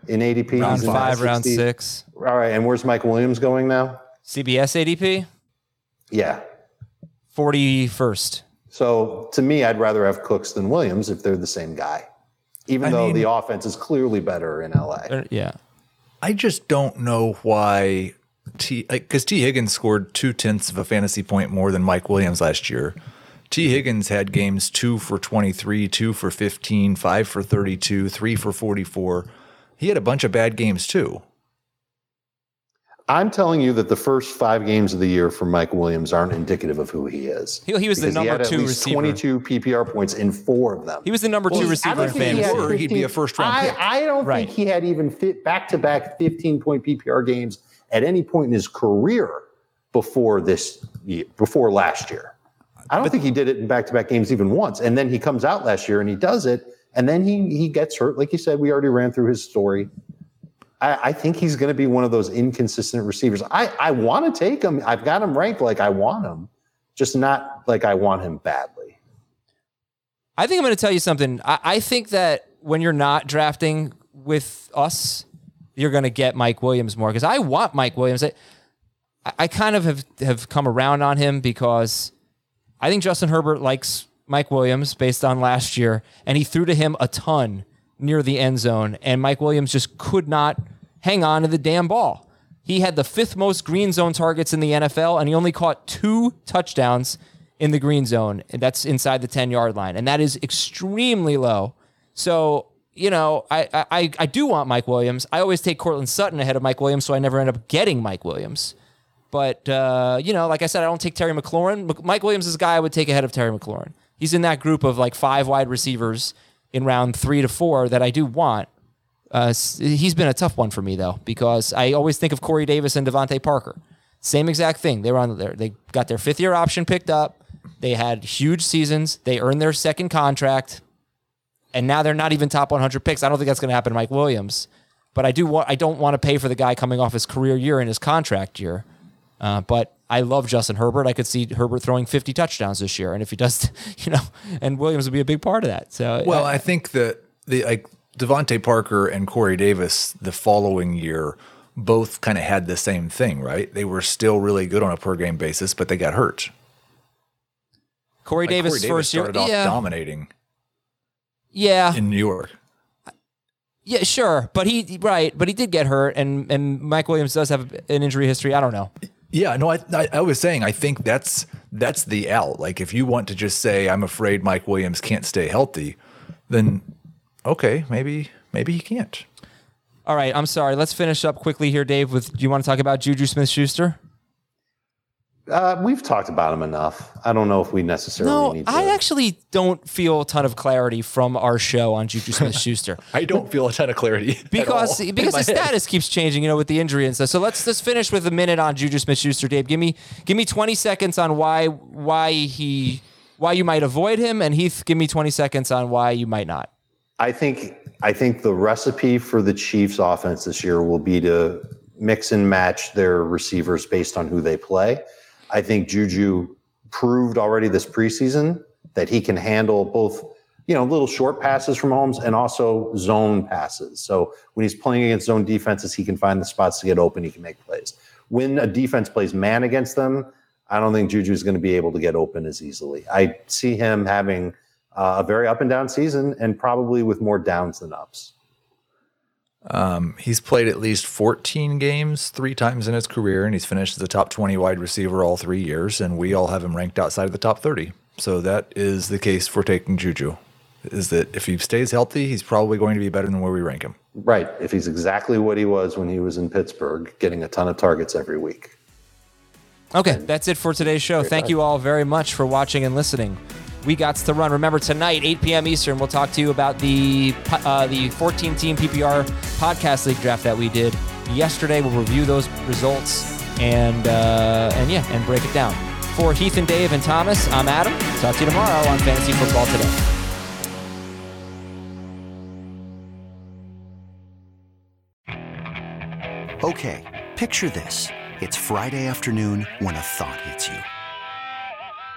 Speaker 5: in ADP?
Speaker 3: round five, round
Speaker 5: 60s.
Speaker 3: six.
Speaker 5: All right. And where's Mike Williams going now?
Speaker 3: CBS ADP,
Speaker 5: Yeah.
Speaker 3: 41st.
Speaker 5: So to me, I'd rather have Cooks than Williams if they're the same guy, even
Speaker 4: I
Speaker 5: though
Speaker 4: mean-
Speaker 5: the offense is clearly better in LA.
Speaker 3: Yeah.
Speaker 4: I just don't know why T because Tee Higgins scored two tenths of a fantasy point more than Mike Williams last year. Tee Higgins had games two for 23, two for 15, five for 32, three for 44. He had a bunch of bad games too.
Speaker 5: I'm telling you that the first five games of the year for Mike Williams aren't indicative of who he is.
Speaker 3: He, he was the
Speaker 5: Because he
Speaker 3: number
Speaker 5: had at
Speaker 3: two
Speaker 5: least
Speaker 3: receiver.
Speaker 5: 22 PPR points in four of them.
Speaker 3: He was the number two receiver in
Speaker 5: think he had
Speaker 3: fantasy.
Speaker 4: Or he'd be a first-round
Speaker 5: I,
Speaker 4: pick.
Speaker 5: I don't
Speaker 3: Right.
Speaker 5: think he had even fit back to back 15 point PPR games at any point in his career before this year, before last year. I don't think he did it in back-to-back games even once. And then he comes out last year and he does it, and then he he gets hurt. Like you said, we already ran through his story. I, I think he's going to be one of those inconsistent receivers. I, I want to take him. I've got him ranked like I want him, just not like I want him badly.
Speaker 3: I think I'm going to tell you something. I, I think that when you're not drafting with us, you're going to get Mike Williams more because I want Mike Williams. I, I kind of have, have come around on him because I think Justin Herbert likes Mike Williams based on last year, and he threw to him a ton near the end zone, and Mike Williams just could not hang on to the damn ball. He had the fifth most green zone targets in the NFL, and he only caught two touchdowns in the green zone. That's inside the 10 yard line. And that is extremely low. So, you know, I, I, I do want Mike Williams. I always take Courtland Sutton ahead of Mike Williams, so I never end up getting Mike Williams. But, uh, you know, like I said, I don't take Terry McLaurin. Mike Williams is a guy I would take ahead of Terry McLaurin. He's in that group of like five wide receivers in round three to four that I do want. Uh, he's been a tough one for me though because I always think of Corey Davis and DeVante Parker. Same exact thing. They were on there. They got their fifth year option picked up. They had huge seasons. They earned their second contract, and now they're not even top 100 picks. I don't think that's going to happen to Mike Williams, but I do want. I don't want to pay for the guy coming off his career year and his contract year. Uh, but I love Justin Herbert. I could see Herbert throwing 50 touchdowns this year, and if he does, you know, and Williams would be a big part of that. So
Speaker 4: well, I, I think that the like DeVante Parker and Corey Davis the following year both kind of had the same thing, right? They were still really good on a per game basis, but they got hurt.
Speaker 3: Corey,
Speaker 4: Like,
Speaker 3: Davis,
Speaker 4: Corey Davis
Speaker 3: first year,
Speaker 4: started off
Speaker 3: yeah,
Speaker 4: dominating
Speaker 3: yeah,
Speaker 4: in New York.
Speaker 3: yeah, sure. But he right, but he did get hurt, and and Mike Williams does have an injury history. I don't know.
Speaker 4: Yeah, no, I, I I was saying I think that's that's the out. Like if you want to just say I'm afraid Mike Williams can't stay healthy, then okay, maybe maybe he can't.
Speaker 3: All right, I'm sorry. Let's finish up quickly here, Dave. With do you want to talk about Juju Smith Schuster?
Speaker 5: Uh, we've talked about him enough. I don't know if we necessarily
Speaker 3: No,
Speaker 5: need to.
Speaker 3: I actually don't feel a ton of clarity from our show on Juju Smith Schuster.
Speaker 4: I don't feel a ton of clarity at
Speaker 3: because
Speaker 4: all
Speaker 3: because
Speaker 4: my
Speaker 3: the
Speaker 4: head.
Speaker 3: status keeps changing, you know, with the injury and stuff. So let's just finish with a minute on Juju Smith-Schuster. Dave, give me give me 20 seconds on why why he why you might avoid him, and Heath, give me 20 seconds on why you might not.
Speaker 5: I think I think the recipe for the Chiefs offense this year will be to mix and match their receivers based on who they play. I think Juju proved already this preseason that he can handle both, you know, little short passes from Mahomes and also zone passes. So when he's playing against zone defenses, he can find the spots to get open. He can make plays. When a defense plays man against them, I don't think Juju is going to be able to get open as easily. I see him having uh, a very up and down season and probably with more downs than ups.
Speaker 4: Um, he's played at least 14 games three times in his career, and he's finished as a top 20 wide receiver all three years. And we all have him ranked outside of the top 30. So that is the case for taking Juju. Is that if he stays healthy, he's probably going to be better than where we rank him.
Speaker 5: Right. If he's exactly what he was when he was in Pittsburgh, getting a ton of targets every week.
Speaker 3: Okay, that's it for today's show. Thank you all very much for watching and listening. We got to run. Remember tonight, 8 p.m. Eastern, we'll talk to you about the uh, the 14 team PPR podcast league draft that we did yesterday. We'll review those results and uh, and yeah, and break it down. For Heath and Dave and Thomas, I'm Adam. Talk to you tomorrow on Fantasy Football Today.
Speaker 7: Okay, picture this. It's Friday afternoon when a thought hits you.